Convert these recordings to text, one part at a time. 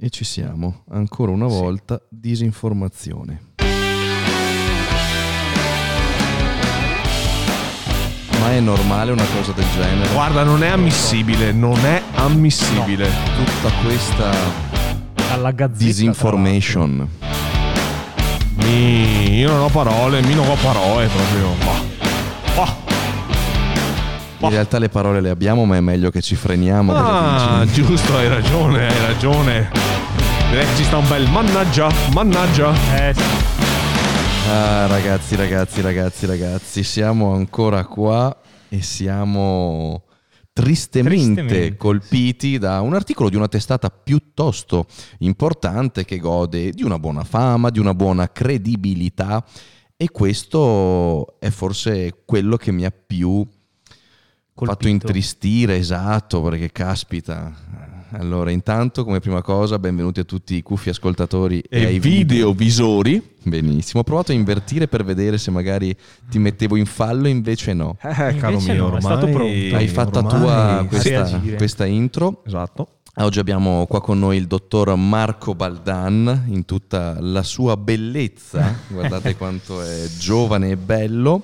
E ci siamo, ancora una volta, disinformazione. Ma è normale una cosa del genere? Guarda, non è ammissibile, non è ammissibile. Tutta questa Alla gazzetta. disinformation. Mi, io non ho parole, mi non ho parole proprio. Bah. Bah. In realtà le parole le abbiamo, ma è meglio che ci freniamo. Ah, giusto, hai ragione, hai ragione. Direi che ci sta un bel mannaggia, mannaggia. Eh. Ah, ragazzi, ragazzi, ragazzi, ragazzi, siamo ancora qua e siamo tristemente, Tristemente. colpiti da un articolo di una testata piuttosto importante che gode di una buona fama, di una buona credibilità e questo è forse quello che mi ha più fatto Colpito. intristire, esatto, perché caspita. Allora, intanto, come prima cosa, benvenuti a tutti i cuffi ascoltatori e, E ai videovisori. Benissimo, ho provato a invertire per vedere se magari ti mettevo in fallo, invece no. Eh, caro Invece mio, no, è ormai... stato pronto. Hai fatto a ormai tua questa, questa intro. Esatto. Oggi abbiamo qua con noi il dottor Marco Baldan in tutta la sua bellezza. Guardate quanto è giovane e bello.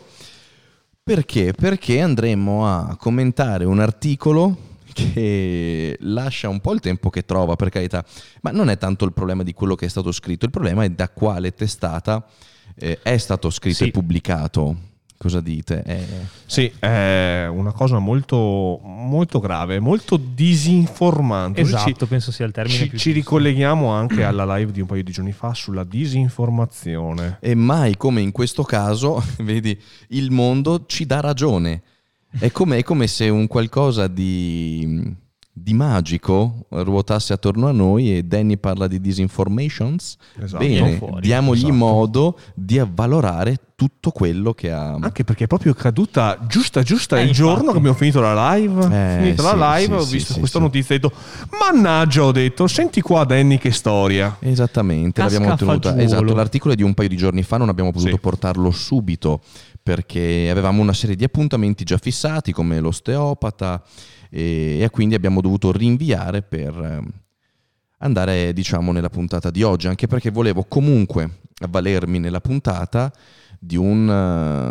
Perché? Perché andremo a commentare un articolo che lascia un po' il tempo che trova, per carità, ma non è tanto il problema di quello che è stato scritto, il problema è da quale testata eh, è stato scritto Sì. e pubblicato. Cosa dite? Eh, Sì, è una cosa molto, molto grave, molto disinformante. Così ci- Esatto, penso sia il termine Ci, più ci ricolleghiamo anche alla live di un paio di giorni fa sulla disinformazione. E mai come in questo caso, vedi, il mondo ci dà ragione. È come, è come se un qualcosa di, di magico ruotasse attorno a noi e Danny parla di disinformations. Esatto. Bene, fuori. diamogli Esatto. modo di avvalorare tutto quello che ha. Anche perché è proprio caduta giusta giusta Eh, il infatti. giorno che abbiamo finito la live. Eh, finita sì, la live, sì, ho sì, visto sì, questa sì. notizia e ho detto: Mannaggia, ho detto, senti qua, Danny, che storia. Esattamente, Casca l'abbiamo a tenuta. fagiolo. Esatto, l'articolo è di un paio di giorni fa, non abbiamo potuto Sì. portarlo subito perché avevamo una serie di appuntamenti già fissati come l'osteopata e, e quindi abbiamo dovuto rinviare per ehm, andare diciamo nella puntata di oggi, anche perché volevo comunque avvalermi nella puntata di un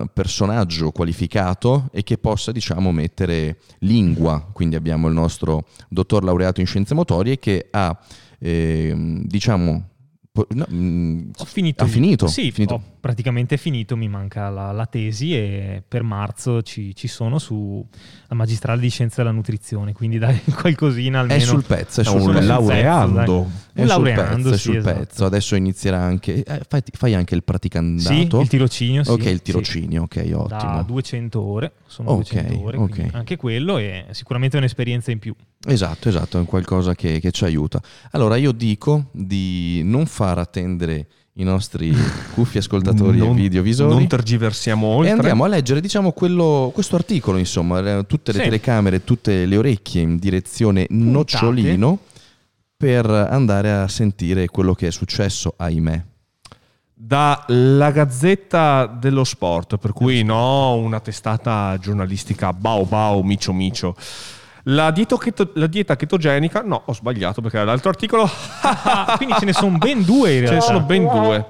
eh, personaggio qualificato e che possa diciamo mettere lingua, quindi abbiamo il nostro dottor laureato in scienze motorie che ha ehm, diciamo no, mm, Ho finito. Ha finito? Sì, Finito. ho praticamente finito, mi manca la, la tesi e per marzo ci, ci sono su la magistrale di scienze della nutrizione, quindi dai qualcosina almeno. è sul pezzo, è sul un sul laureando. pezzo, dai. È Un sul pezzo, sì, sul esatto. pezzo. Adesso inizierà anche. eh, fai, fai anche il Sì, praticandato. il tirocinio, sì. ok, il sì. tirocinio, ok, ottimo. Da 200 ore, sono Ok, 200 ore, ok. quindi anche quello è sicuramente un'esperienza in più. Esatto, esatto, è qualcosa che, che ci aiuta. Allora io dico di non far attendere i nostri cuffi ascoltatori Non- e videovisori. Non tergiversiamo E oltre. andiamo a leggere, diciamo, quello- questo articolo, insomma, eh, tutte le Sì. telecamere, tutte le orecchie in direzione nocciolino per andare a sentire quello che è successo, ahimè. Dalla Gazzetta dello Sport, per cui no, una testata giornalistica bao bao, micio micio. La, dieto la dieta chetogenica, no, ho sbagliato perché era l'altro articolo, Ah, quindi ce ne sono ben due in ce realtà. ne sono ben due.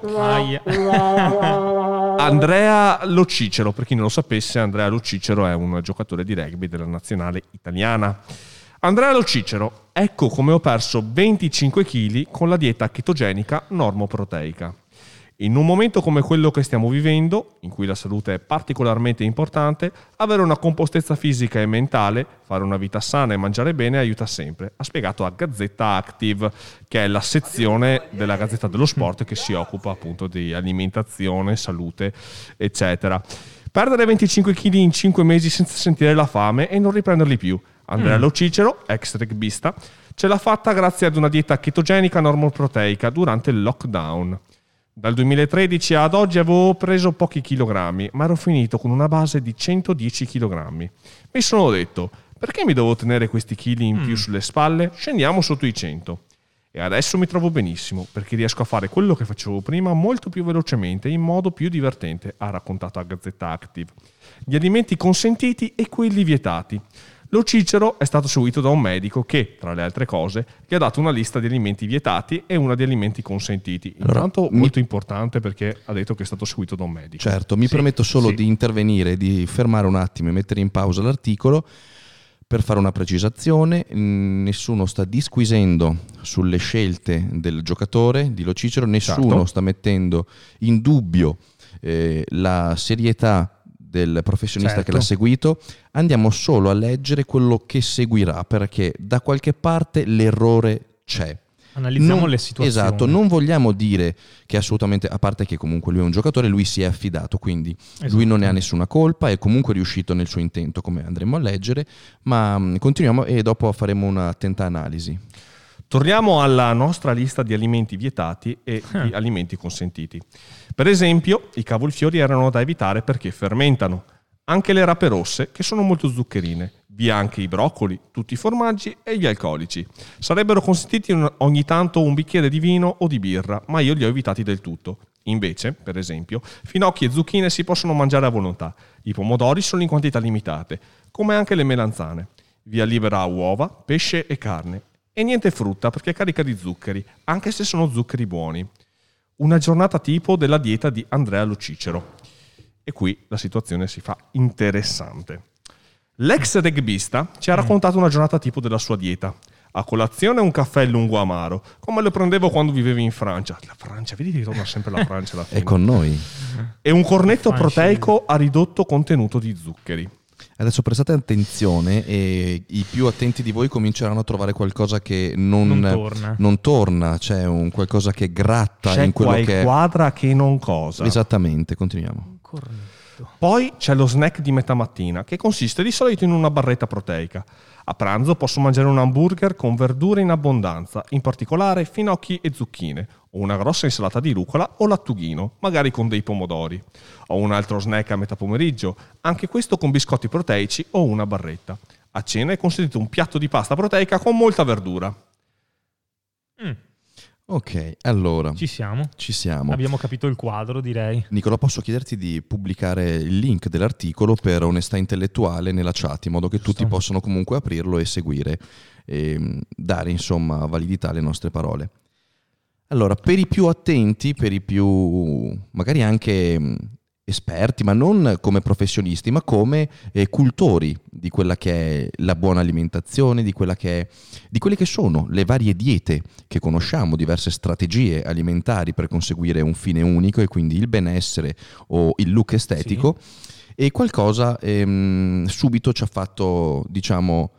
Andrea Lo Cicero, per chi non lo sapesse, Andrea Lo Cicero è un giocatore di rugby della nazionale italiana. Andrea Lo Cicero, ecco come ho perso 25 kg con la dieta chetogenica normoproteica. In un momento come quello che stiamo vivendo, in cui la salute è particolarmente importante, avere una compostezza fisica e mentale, fare una vita sana e mangiare bene aiuta sempre, ha spiegato a Gazzetta Active, che è la sezione della Gazzetta dello Sport che si occupa appunto di alimentazione, salute, eccetera. Perdere 25 kg in 5 mesi senza sentire la fame e non riprenderli più. Andrea Lo Cicero, ex rugbista, ce l'ha fatta grazie ad una dieta chetogenica normoproteica durante il lockdown. Dal 2013 ad oggi avevo preso pochi chilogrammi, ma ero finito con una base di 110 chilogrammi. Mi sono detto, perché mi devo tenere questi chili in più sulle spalle? Scendiamo sotto i 100. E adesso mi trovo benissimo, perché riesco a fare quello che facevo prima molto più velocemente e in modo più divertente, ha raccontato a Gazzetta Active. Gli alimenti consentiti e quelli vietati. Lo Cicero è stato seguito da un medico che, tra le altre cose, gli ha dato una lista di alimenti vietati e una di alimenti consentiti. Allora, Intanto mi- molto importante perché ha detto che è stato seguito da un medico. Certo, mi Sì, permetto solo sì. di intervenire, di fermare un attimo e mettere in pausa l'articolo per fare una precisazione. Nessuno sta disquisendo sulle scelte del giocatore di Lo Cicero, nessuno Certo. sta mettendo in dubbio eh, la serietà del professionista Certo. che l'ha seguito, andiamo solo a leggere quello che seguirà perché da qualche parte l'errore c'è. Analizziamo Non- le situazioni. Esatto, non vogliamo dire che assolutamente, a parte che comunque lui è un giocatore, lui si è affidato, quindi Esatto. lui non ne ha nessuna colpa, è comunque riuscito nel suo intento, come andremo a leggere, ma continuiamo e dopo faremo un'attenta analisi. Torniamo alla nostra lista di alimenti vietati e Ah. di alimenti consentiti. Per esempio, i cavolfiori erano da evitare perché fermentano. Anche le rape rosse, che sono molto zuccherine. Via anche i broccoli, tutti i formaggi e gli alcolici. Sarebbero consentiti ogni tanto un bicchiere di vino o di birra, ma io li ho evitati del tutto. Invece, per esempio, finocchi e zucchine si possono mangiare a volontà. I pomodori sono in quantità limitate, come anche le melanzane. Via libera a uova, pesce e carne. E niente frutta perché è carica di zuccheri, anche se sono zuccheri buoni. Una giornata tipo della dieta di Andrea Lo Cicero. E qui la situazione si fa interessante. L'ex rugbista ci ha raccontato una giornata tipo della sua dieta. A colazione un caffè lungo amaro, come lo prendevo quando vivevi in Francia. La Francia, vedi che torna sempre la Francia alla fine. È con noi. E un cornetto proteico a ridotto contenuto di zuccheri. Adesso prestate attenzione e i più attenti di voi cominceranno a trovare qualcosa che non, Non torna. non torna, c'è un qualcosa che gratta C'è in quello che è. quadra che non cosa. Esattamente, continuiamo. Cornetto. Poi c'è lo snack di metà mattina, che consiste di solito in una barretta proteica. A pranzo posso mangiare un hamburger con verdure in abbondanza, in particolare finocchi e zucchine, o una grossa insalata di rucola o lattughino, magari con dei pomodori. O un altro snack a metà pomeriggio, anche questo con biscotti proteici o una barretta. A cena è consentito un piatto di pasta proteica con molta verdura. Mm, Ok, allora ci siamo. ci siamo. Abbiamo capito il quadro, direi. Nicola, posso chiederti di pubblicare il link dell'articolo per onestà intellettuale nella chat, in modo che tutti Giusto. possano comunque aprirlo e seguire e mh, dare insomma validità alle nostre parole. Allora, per i più attenti, per i più magari anche mh, esperti, ma non come professionisti, ma come eh, cultori di quella che è la buona alimentazione, di, quella che è, di quelle che sono le varie diete che conosciamo, diverse strategie alimentari per conseguire un fine unico e quindi il benessere o il look estetico. E qualcosa ehm, subito ci ha fatto, diciamo,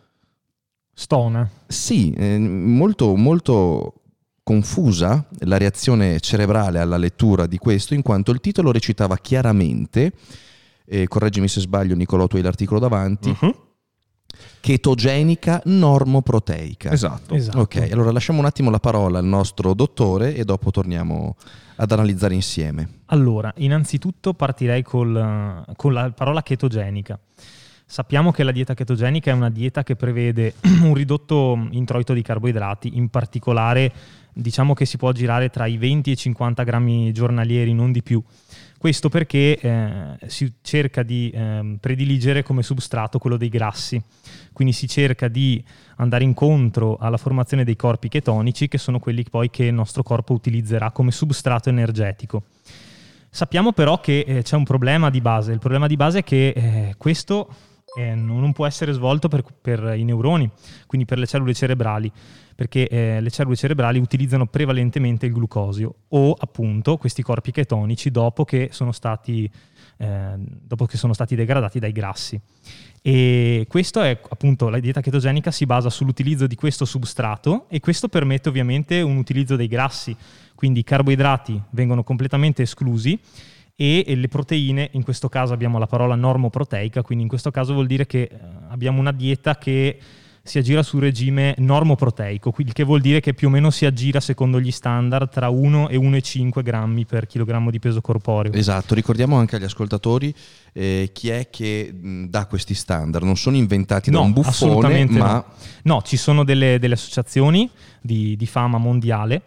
Stona. sì, eh, molto, molto confusa la reazione cerebrale alla lettura di questo, in quanto il titolo recitava chiaramente, eh, correggimi se sbaglio Nicolò, tu hai l'articolo davanti, Mhm. chetogenica normoproteica. Esatto. Esatto. Ok, allora lasciamo un attimo la parola al nostro dottore e dopo torniamo ad analizzare insieme. Allora, innanzitutto partirei col- con la parola chetogenica. Sappiamo che la dieta chetogenica è una dieta che prevede un ridotto introito di carboidrati, in particolare diciamo che si può girare tra i 20 e i 50 grammi giornalieri, non di più. Questo perché eh, si cerca di ehm, prediligere come substrato quello dei grassi, quindi si cerca di andare incontro alla formazione dei corpi chetonici, che sono quelli poi che il nostro corpo utilizzerà come substrato energetico. Sappiamo però che eh, c'è un problema di base. Il problema di base è che eh, questo eh, non può essere svolto per, per i neuroni, quindi per le cellule cerebrali, perché eh, le cellule cerebrali utilizzano prevalentemente il glucosio o appunto questi corpi chetonici dopo che sono stati, eh, dopo che sono stati degradati dai grassi. E questo è appunto la dieta chetogenica si basa sull'utilizzo di questo substrato e questo permette ovviamente un utilizzo dei grassi, quindi i carboidrati vengono completamente esclusi e le proteine, in questo caso abbiamo la parola normoproteica, quindi in questo caso vuol dire che eh, abbiamo una dieta che si aggira sul regime normoproteico, quindi che vuol dire che più o meno si aggira secondo gli standard tra 1 e 1,5 grammi per chilogrammo di peso corporeo. Esatto, ricordiamo anche agli ascoltatori eh, chi è che mh, dà questi standard, non sono inventati da No, un buffone, ma no. No, ci sono delle, delle associazioni di, di fama mondiale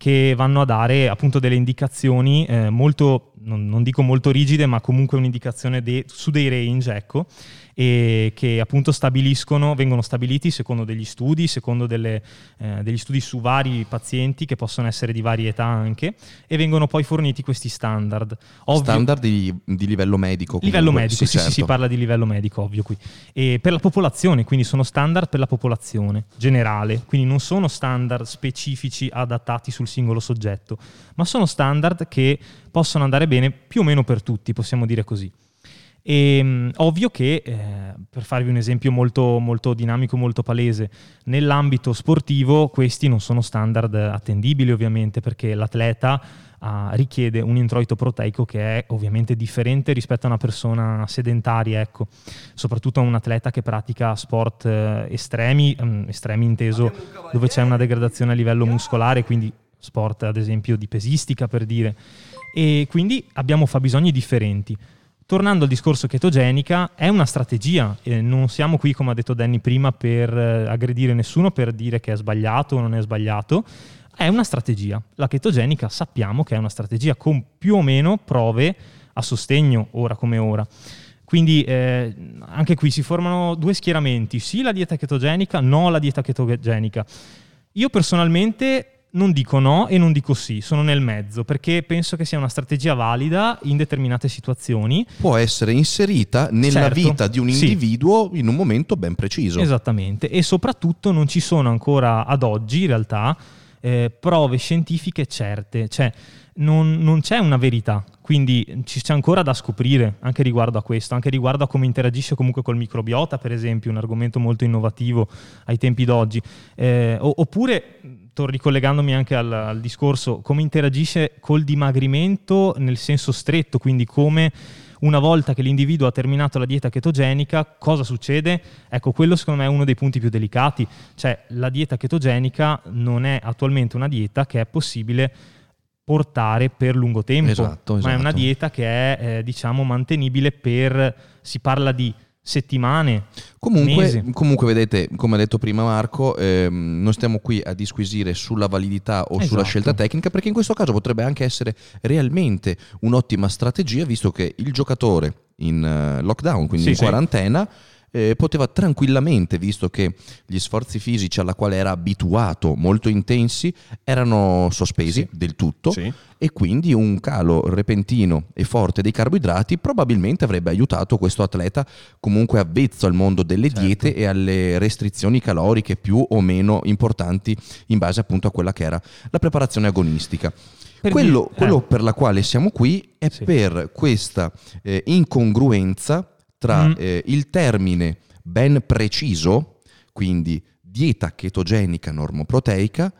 che vanno a dare appunto delle indicazioni eh, molto, non, non, dico molto rigide, ma comunque un'indicazione de, su dei range, ecco, e che appunto stabiliscono, vengono stabiliti secondo degli studi, secondo delle, eh, degli studi su vari pazienti che possono essere di varie età anche, e vengono poi forniti questi standard. Ovvio, standard di, di, livello medico. Comunque. Livello medico, sì, sì, certo. sì, si parla di livello medico, ovvio qui. E per la popolazione, quindi sono standard per la popolazione generale, quindi non sono standard specifici adattati sul singolo soggetto, ma sono standard che possono andare bene più o meno per tutti, possiamo dire così. E, ehm, ovvio che, eh, per farvi un esempio molto, molto dinamico, molto palese, nell'ambito sportivo questi non sono standard attendibili ovviamente perché l'atleta uh, richiede un introito proteico che è ovviamente differente rispetto a una persona sedentaria, ecco. soprattutto a un atleta che pratica sport eh, estremi, um, estremi inteso dove c'è una degradazione a livello muscolare, quindi sport ad esempio di pesistica per dire. E quindi abbiamo fabbisogni differenti. Tornando al discorso chetogenica, è una strategia, eh, non siamo qui, come ha detto Danny prima, per eh, aggredire nessuno, per dire che è sbagliato o non è sbagliato, è una strategia. La chetogenica sappiamo che è una strategia con più o meno prove a sostegno, ora come ora. Quindi eh, anche qui si formano due schieramenti, sì la dieta chetogenica, no la dieta chetogenica. Io personalmente non dico no e non dico sì, sono nel mezzo perché penso che sia una strategia valida in determinate situazioni. Può essere inserita nella certo, vita di un individuo sì. in un momento ben preciso. Esattamente, e soprattutto non ci sono ancora ad oggi in realtà eh, prove scientifiche certe, cioè non, non, c'è una verità, quindi ci c'è ancora da scoprire anche riguardo a questo, anche riguardo a come interagisce comunque col microbiota, per esempio, un argomento molto innovativo ai tempi d'oggi, eh, oppure ricollegandomi anche al, al, discorso, come interagisce col dimagrimento nel senso stretto, quindi come una volta che l'individuo ha terminato la dieta chetogenica, cosa succede? Ecco, quello secondo me è uno dei punti più delicati, cioè la dieta chetogenica non è attualmente una dieta che è possibile portare per lungo tempo, esatto, esatto. ma è una esatto. dieta che è eh, diciamo mantenibile per, si parla di settimane. Comunque, comunque, vedete, come ha detto prima Marco, ehm, non stiamo qui a disquisire sulla validità o esatto. sulla scelta tecnica, perché in questo caso potrebbe anche essere realmente un'ottima strategia, visto che il giocatore in uh, lockdown, quindi sì, in quarantena, sì eh, poteva tranquillamente, visto che gli sforzi fisici alla quale era abituato, molto intensi, erano sospesi sì. del tutto sì. e quindi un calo repentino e forte dei carboidrati probabilmente avrebbe aiutato questo atleta comunque avvezzo al mondo delle certo. diete e alle restrizioni caloriche più o meno importanti in base appunto a quella che era la preparazione agonistica. Per quello, eh. quello per la quale siamo qui è sì. per questa eh, incongruenza tra mm. eh, il termine ben preciso, quindi dieta chetogenica normoproteica,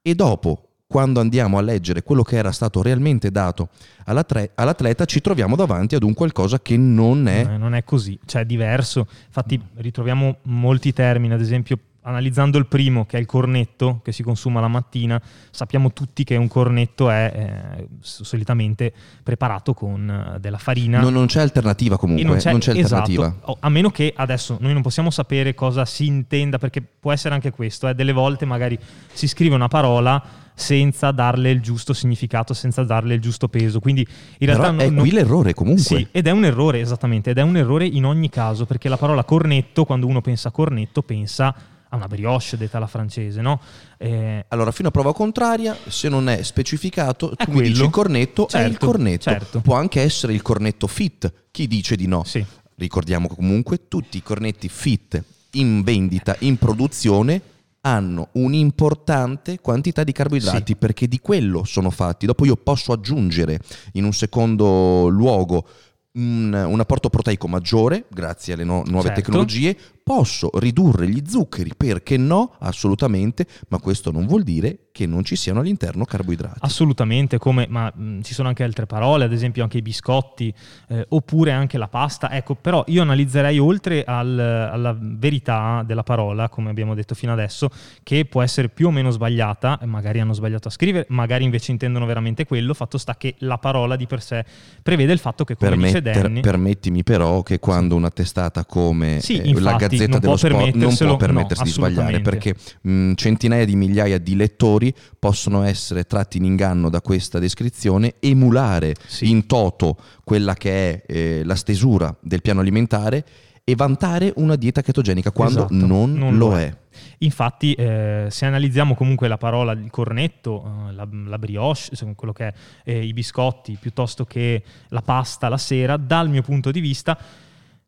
e dopo, quando andiamo a leggere quello che era stato realmente dato all'atleta, ci troviamo davanti ad un qualcosa che non è... Non è così, cioè è diverso. Infatti ritroviamo molti termini, ad esempio analizzando il primo, che è il cornetto che si consuma la mattina, sappiamo tutti che un cornetto è eh, solitamente preparato con eh, della farina. No, non c'è alternativa comunque, non c'è, non c'è alternativa. Esatto. A meno che adesso noi non possiamo sapere cosa si intenda, perché può essere anche questo, eh. delle volte magari si scrive una parola senza darle il giusto significato, senza darle il giusto peso. Quindi in realtà Però è non, qui l'errore comunque. Sì, ed è un errore esattamente, ed è un errore in ogni caso, perché la parola cornetto, quando uno pensa a cornetto, pensa a una brioche detta alla francese, no? Eh, allora, fino a prova contraria, se non è specificato, è tu quello. mi dici il cornetto, certo, è il certo, cornetto. Certo. Può anche essere il cornetto fit, chi dice di no? Sì. Ricordiamo comunque tutti i cornetti fit in vendita, in produzione, hanno un'importante quantità di carboidrati sì. perché di quello sono fatti. Dopo io posso aggiungere in un secondo luogo un, un, apporto proteico maggiore grazie alle no, nuove certo. tecnologie, posso ridurre gli zuccheri, perché no? Assolutamente, ma questo non vuol dire che non ci siano all'interno carboidrati. Assolutamente, come, ma mh, ci sono anche altre parole, ad esempio anche i biscotti, eh, oppure anche la pasta. Ecco, però io analizzerei oltre al, alla verità della parola, come abbiamo detto fino adesso, che può essere più o meno sbagliata, magari hanno sbagliato a scrivere, magari invece intendono veramente quello, fatto sta che la parola di per sé prevede il fatto che, come Permetter, dice Danny... Permettimi però che quando una testata come sì, eh, la Gazzetta non dello può Sport non può permettersi no, di sbagliare perché mh, centinaia di migliaia di lettori possono essere tratti in inganno da questa descrizione, emulare Sì. in toto quella che è eh, la stesura del piano alimentare e vantare una dieta chetogenica quando Esatto, non, non lo lo è. Infatti, eh, se analizziamo comunque la parola il cornetto, eh, la, la brioche, quello che è eh, i biscotti, piuttosto che la pasta la sera, dal mio punto di vista,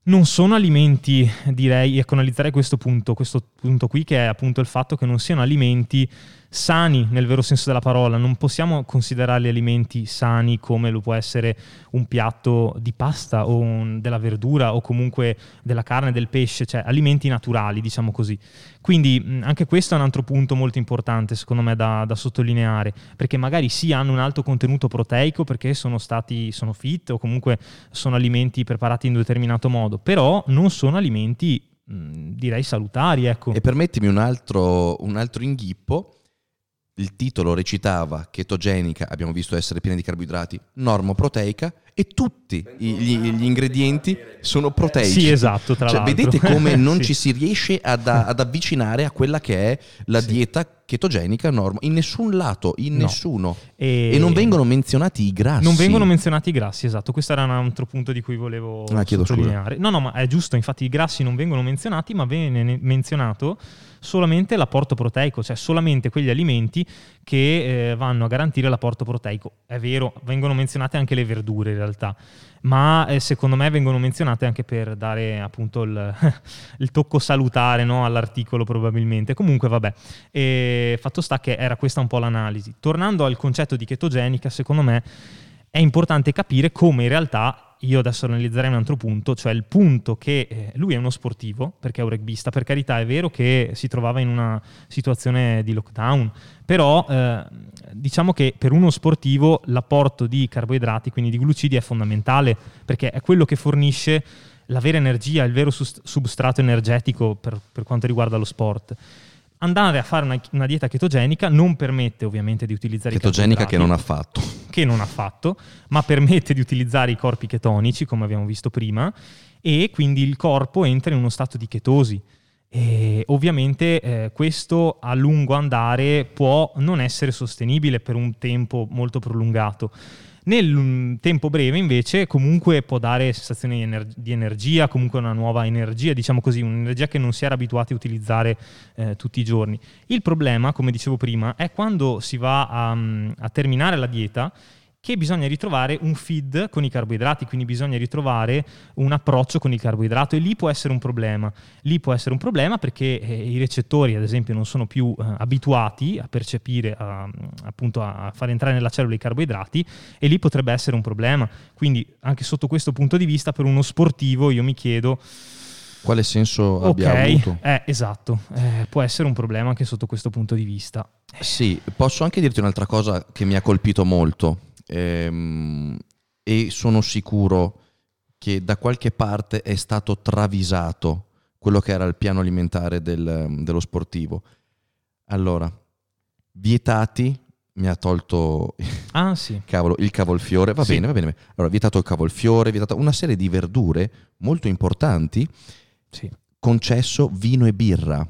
non sono alimenti, direi, ecco, analizzerei questo punto, questo punto qui, che è appunto il fatto che non siano alimenti sani nel vero senso della parola. Non possiamo considerarli alimenti sani come lo può essere un piatto di pasta o un- della verdura o comunque della carne, del pesce, cioè alimenti naturali, diciamo così. Quindi anche questo è un altro punto molto importante, secondo me, da, da sottolineare, perché magari sì hanno un alto contenuto proteico perché sono stati, sono fit o comunque sono alimenti preparati in un determinato modo, però non sono alimenti, direi, salutari, ecco. E permettimi un altro, un altro inghippo. Il titolo recitava chetogenica, abbiamo visto essere piena di carboidrati, normoproteica e tutti gli, gli ingredienti sono proteici. Sì, esatto, tra Cioè, l'altro. vedete come non Sì. ci si riesce ad, ad avvicinare a quella che è la Sì. dieta chetogenica norma, in nessun lato, in No. nessuno. E, E non vengono menzionati i grassi. Non vengono menzionati i grassi, esatto. Questo era un altro punto di cui volevo Ah, sottolineare. No, no, ma è giusto, infatti i grassi non vengono menzionati, ma viene ne- menzionato solamente l'apporto proteico, cioè solamente quegli alimenti che eh, vanno a garantire l'apporto proteico. È vero, vengono menzionate anche le verdure in realtà, ma eh, secondo me vengono menzionate anche per dare appunto il, il tocco salutare no, all'articolo probabilmente. Comunque vabbè, e fatto sta che era questa un po' l'analisi. Tornando al concetto di chetogenica, secondo me è importante capire come in realtà, io adesso analizzerei un altro punto, cioè il punto che eh, lui è uno sportivo, perché è un rugbista, per carità è vero che si trovava in una situazione di lockdown, però eh, diciamo che per uno sportivo l'apporto di carboidrati, quindi di glucidi, è fondamentale, perché è quello che fornisce la vera energia, il vero substrato energetico per, per quanto riguarda lo sport. Andare a fare una, una dieta chetogenica non permette ovviamente di utilizzare i Chetogenica che non ha fatto. che non ha fatto, ma permette di utilizzare i corpi chetonici, come abbiamo visto prima, e quindi il corpo entra in uno stato di chetosi. E ovviamente eh, questo a lungo andare può non essere sostenibile per un tempo molto prolungato. Nel mm, tempo breve invece comunque può dare sensazioni di, ener- di energia, comunque una nuova energia, diciamo così, un'energia che non si era abituati a utilizzare eh, tutti i giorni. Il problema, come dicevo prima, è quando si va a, mm, a terminare la dieta che bisogna ritrovare un feed con i carboidrati, quindi bisogna ritrovare un approccio con il carboidrato e lì può essere un problema. Lì può essere un problema perché eh, i recettori, ad esempio, non sono più eh, abituati a percepire, a, appunto a far entrare nella cellula i carboidrati e lì potrebbe essere un problema. Quindi anche sotto questo punto di vista, per uno sportivo, io mi chiedo, Quale senso abbia ok, avuto? eh, esatto, eh, può essere un problema anche sotto questo punto di vista. Sì, posso anche dirti un'altra cosa che mi ha colpito molto ehm, e sono sicuro che da qualche parte è stato travisato quello che era il piano alimentare del- dello sportivo. Allora, vietati, mi ha tolto Ah sì, cavolo, il cavolfiore, va Sì. bene, va bene. Allora, vietato il cavolfiore, vietato una serie di verdure molto importanti, sì. concesso vino e birra.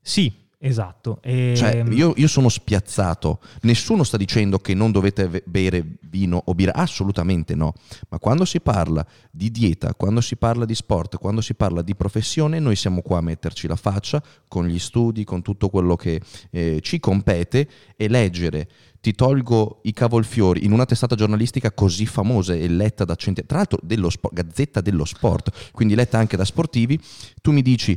Sì, esatto. E, Cioè, io, io sono spiazzato. Nessuno sta dicendo che non dovete ve- bere vino o birra, assolutamente no. Ma quando si parla di dieta, quando si parla di sport, quando si parla di professione, noi siamo qua a metterci la faccia con gli studi, con tutto quello che eh, ci compete e leggere. Ti tolgo i cavolfiori in una testata giornalistica così famosa e letta da centinaia, tra l'altro dello spo- Gazzetta dello Sport, quindi letta anche da sportivi, tu mi dici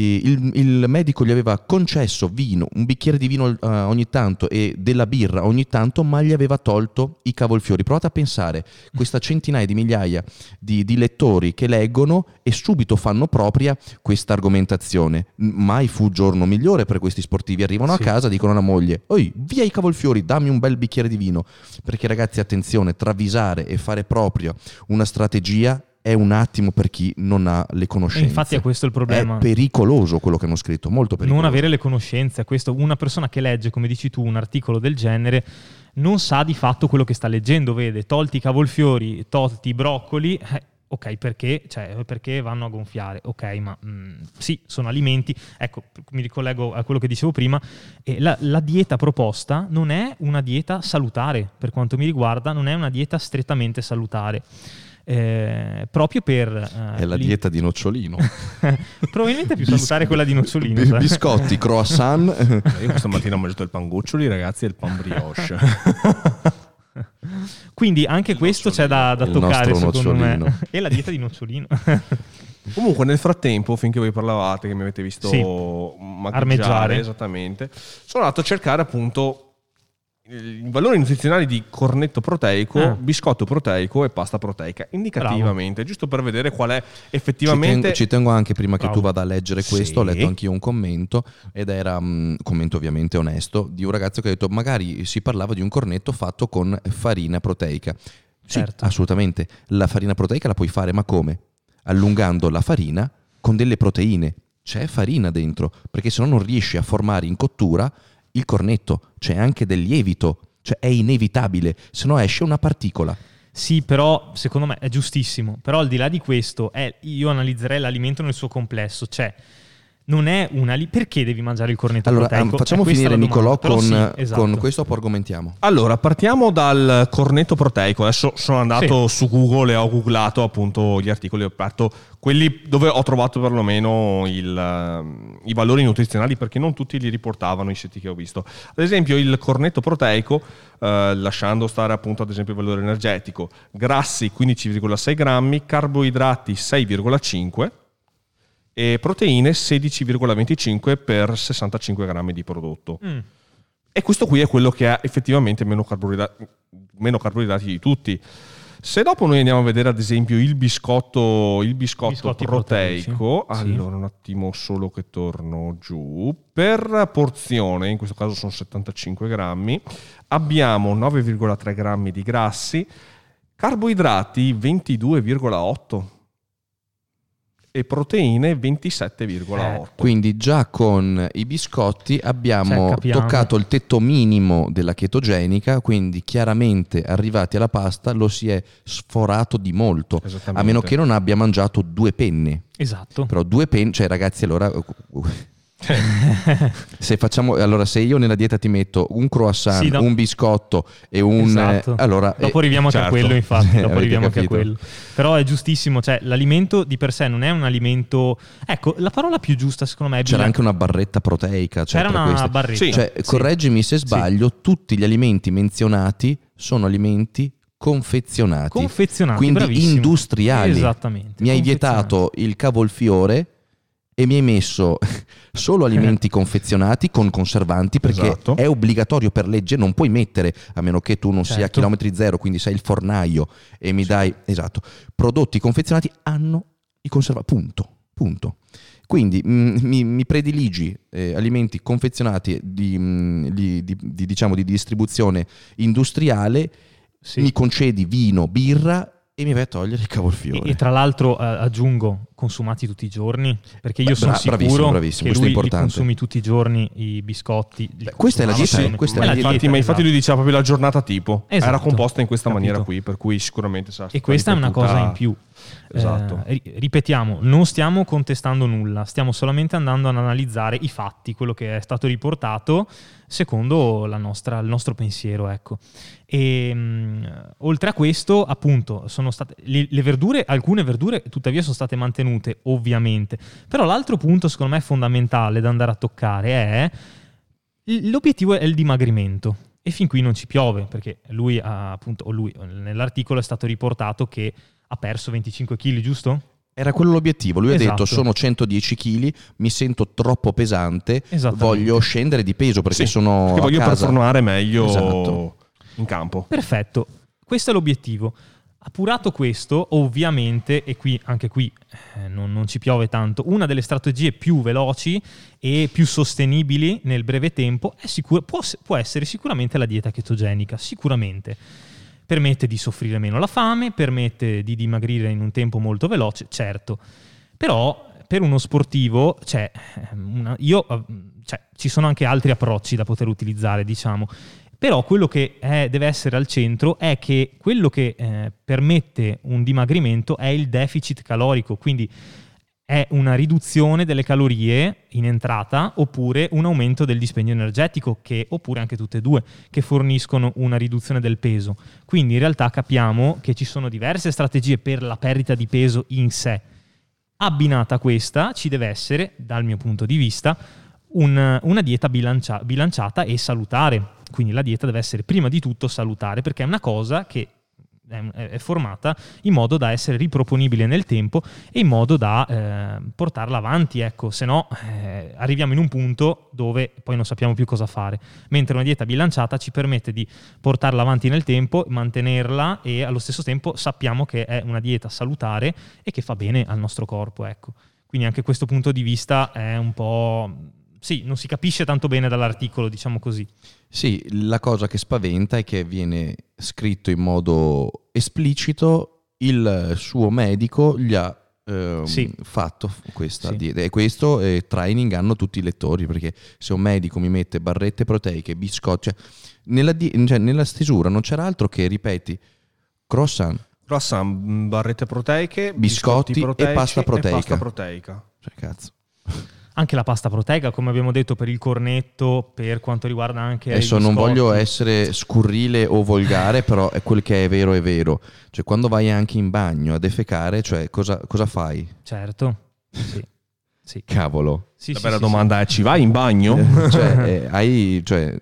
il, il medico gli aveva concesso vino, un bicchiere di vino eh, ogni tanto e della birra ogni tanto, ma gli aveva tolto i cavolfiori. Provate a pensare, questa centinaia di migliaia di, di lettori che leggono e subito fanno propria questa argomentazione. Mai fu giorno migliore per questi sportivi. Arrivano Sì. a casa, dicono alla moglie, oi, via i cavolfiori, dammi un bel bicchiere di vino. Perché ragazzi, attenzione, travisare e fare proprio una strategia è un attimo per chi non ha le e conoscenze. infatti è questo il problema. È pericoloso quello che hanno scritto, molto pericoloso. non avere le conoscenze, questo, una persona che legge, come dici tu, un articolo del genere non sa di fatto quello che sta leggendo, vede, tolti i cavolfiori, tolti i broccoli, eh, Ok, perché? Cioè, perché vanno a gonfiare? Ok, ma mh, sì, sono alimenti. Ecco, mi ricollego a quello che dicevo prima. Eh, la, la, dieta proposta non è una dieta salutare, per quanto mi riguarda, non è una dieta strettamente salutare. Eh, proprio per... Eh, è la dieta di nocciolino. Probabilmente è più salutare quella di nocciolino. Bis- biscotti, croissant. Io questa mattina ho mangiato il pan goccioli, ragazzi, e il pan brioche. Quindi anche il questo c'è da, da toccare, secondo me. e la dieta di nocciolino. Comunque, nel frattempo, finché voi parlavate, che mi avete visto sì. armeggiare, esattamente, sono andato a cercare appunto i valori nutrizionali di cornetto proteico, ah. biscotto proteico e pasta proteica, indicativamente, Bravo. giusto per vedere qual è effettivamente... Ci tengo, ci tengo anche prima Bravo. che tu vada a leggere questo, sì. ho letto anch'io un commento, ed era un mm, commento ovviamente onesto, di un ragazzo che ha detto magari si parlava di un cornetto fatto con farina proteica. Sì, certo. assolutamente, la farina proteica la puoi fare, ma come? Allungando la farina con delle proteine. C'è farina dentro, perché se no non riesci a formare in cottura il cornetto, c'è anche del lievito, cioè è inevitabile, se no esce una particola. Sì, però secondo me è giustissimo. Però al di là di questo, è, io analizzerei l'alimento nel suo complesso, cioè non è una li- perché devi mangiare il cornetto allora, proteico? facciamo finire Nicolò con, sì, esatto. con, questo poi argomentiamo. Allora, partiamo dal cornetto proteico. Adesso sono andato sì. su Google e ho googlato appunto gli articoli, ho aperto quelli dove ho trovato perlomeno il, i valori nutrizionali perché non tutti li riportavano i siti che ho visto. Ad esempio il cornetto proteico, eh, lasciando stare appunto ad esempio il valore energetico, grassi 15,6 grammi, carboidrati 6,5 e proteine 16,25 per 65 grammi di prodotto. Mm. E questo qui è quello che ha effettivamente meno carboidrati, meno carboidrati di tutti. Se dopo noi andiamo a vedere ad esempio il biscotto, il biscotto proteico, allora un attimo solo che torno giù, per porzione, in questo caso sono 75 grammi, abbiamo 9,3 grammi di grassi, carboidrati 22,8 e proteine 27,8. Eh, quindi già con i biscotti abbiamo cioè, toccato il tetto minimo della chetogenica, quindi chiaramente arrivati alla pasta lo si è sforato di molto, a meno che non abbia mangiato due penne. Esatto. Però due penne, cioè ragazzi allora se facciamo allora se io nella dieta ti metto un croissant, sì, no. un biscotto e un esatto. eh, allora dopo arriviamo certo. anche a quello infatti, dopo arriviamo anche a quello. Però è giustissimo, cioè l'alimento di per sé non è un alimento Ecco, la parola più giusta secondo me è C'era anche una barretta proteica, cioè C'era una queste. barretta. Sì. Cioè, correggimi se sbaglio, tutti gli alimenti menzionati sono alimenti confezionati. Confezionati, quindi bravissimo. industriali. Esattamente. Mi hai vietato il cavolfiore e mi hai messo solo alimenti confezionati con conservanti perché esatto. è obbligatorio per legge, non puoi mettere, a meno che tu non certo. sia a chilometri zero, quindi sei il fornaio e mi sì. dai, esatto, prodotti confezionati hanno i conservanti, punto, punto. Quindi mh, mm, mi, mi, prediligi eh, alimenti confezionati di, mh, mm, di, di, di, diciamo, di distribuzione industriale, sì. mi concedi vino, birra e mi vai a togliere il cavolfiore. E, e tra l'altro eh, aggiungo, consumati tutti i giorni, perché io Beh, sono bra- sicuro bravissimo, bravissimo, che lui li consumi tutti i giorni i biscotti. Beh, questa è la dieta, sì, questa ma, è la infatti, dieta, ma infatti lui diceva proprio la giornata tipo, esatto, era composta in questa Capito. maniera qui, per cui sicuramente sarà E questa è una cosa in più. Esatto. Eh, ripetiamo, non stiamo contestando nulla, stiamo solamente andando ad analizzare i fatti, quello che è stato riportato secondo nostra, il nostro pensiero. Ecco. E, mh, mm, oltre a questo, appunto, sono state le, le, verdure, alcune verdure tuttavia sono state mantenute, ovviamente. Però l'altro punto, secondo me, fondamentale da andare a toccare è l'obiettivo è il dimagrimento. E fin qui non ci piove, perché lui ha, appunto, lui, nell'articolo è stato riportato che ha perso 25 kg, giusto? Era quello l'obiettivo. Lui esatto. ha detto: Sono 110 kg, mi sento troppo pesante, voglio scendere di peso perché sì, sono. Perché voglio casa. performare meglio esatto. in campo. Perfetto, questo è l'obiettivo. Appurato questo, ovviamente, e qui anche qui eh, non, non, ci piove tanto, una delle strategie più veloci e più sostenibili nel breve tempo sicur- può, può essere sicuramente la dieta chetogenica, sicuramente permette di soffrire meno la fame, permette di dimagrire in un tempo molto veloce, certo, però per uno sportivo cioè, una, io, cioè, ci sono anche altri approcci da poter utilizzare, diciamo. Però quello che è, deve essere al centro è che quello che eh, permette un dimagrimento è il deficit calorico, quindi è una riduzione delle calorie in entrata oppure un aumento del dispendio energetico, che, oppure anche tutte e due, che forniscono una riduzione del peso. Quindi in realtà capiamo che ci sono diverse strategie per la perdita di peso in sé. Abbinata a questa ci deve essere, dal mio punto di vista, un, una dieta bilancia, bilanciata e salutare. Quindi la dieta deve essere prima di tutto salutare perché è una cosa che è, formata in modo da essere riproponibile nel tempo e in modo da eh, portarla avanti, ecco, se no eh, arriviamo in un punto dove poi non sappiamo più cosa fare, mentre una dieta bilanciata ci permette di portarla avanti nel tempo, mantenerla e allo stesso tempo sappiamo che è una dieta salutare e che fa bene al nostro corpo, ecco. Quindi anche questo punto di vista è un po' sì, non si capisce tanto bene dall'articolo, diciamo così. Sì, la cosa che spaventa è che viene scritto in modo esplicito, il suo medico gli ha ehm, sì. fatto questa sì. dieta e questo eh, training hanno tutti i lettori perché se un medico mi mette barrette proteiche, biscotti, cioè, nella, cioè, nella stesura non c'era altro che, ripeti, croissant, croissant, barrette proteiche, biscotti, biscotti e pasta proteica. E pasta proteica. Cioè, cazzo. Anche la pasta proteica, come abbiamo detto, per il cornetto, per quanto riguarda anche... Adesso non voglio essere scurrile o volgare, però è quel che è vero è vero. Cioè quando vai anche in bagno a defecare, cioè cosa, cosa fai? Certo, sì. sì. Cavolo. Sì, la sì, bella sì, domanda è, ci vai in bagno? cioè, eh, hai... Cioè,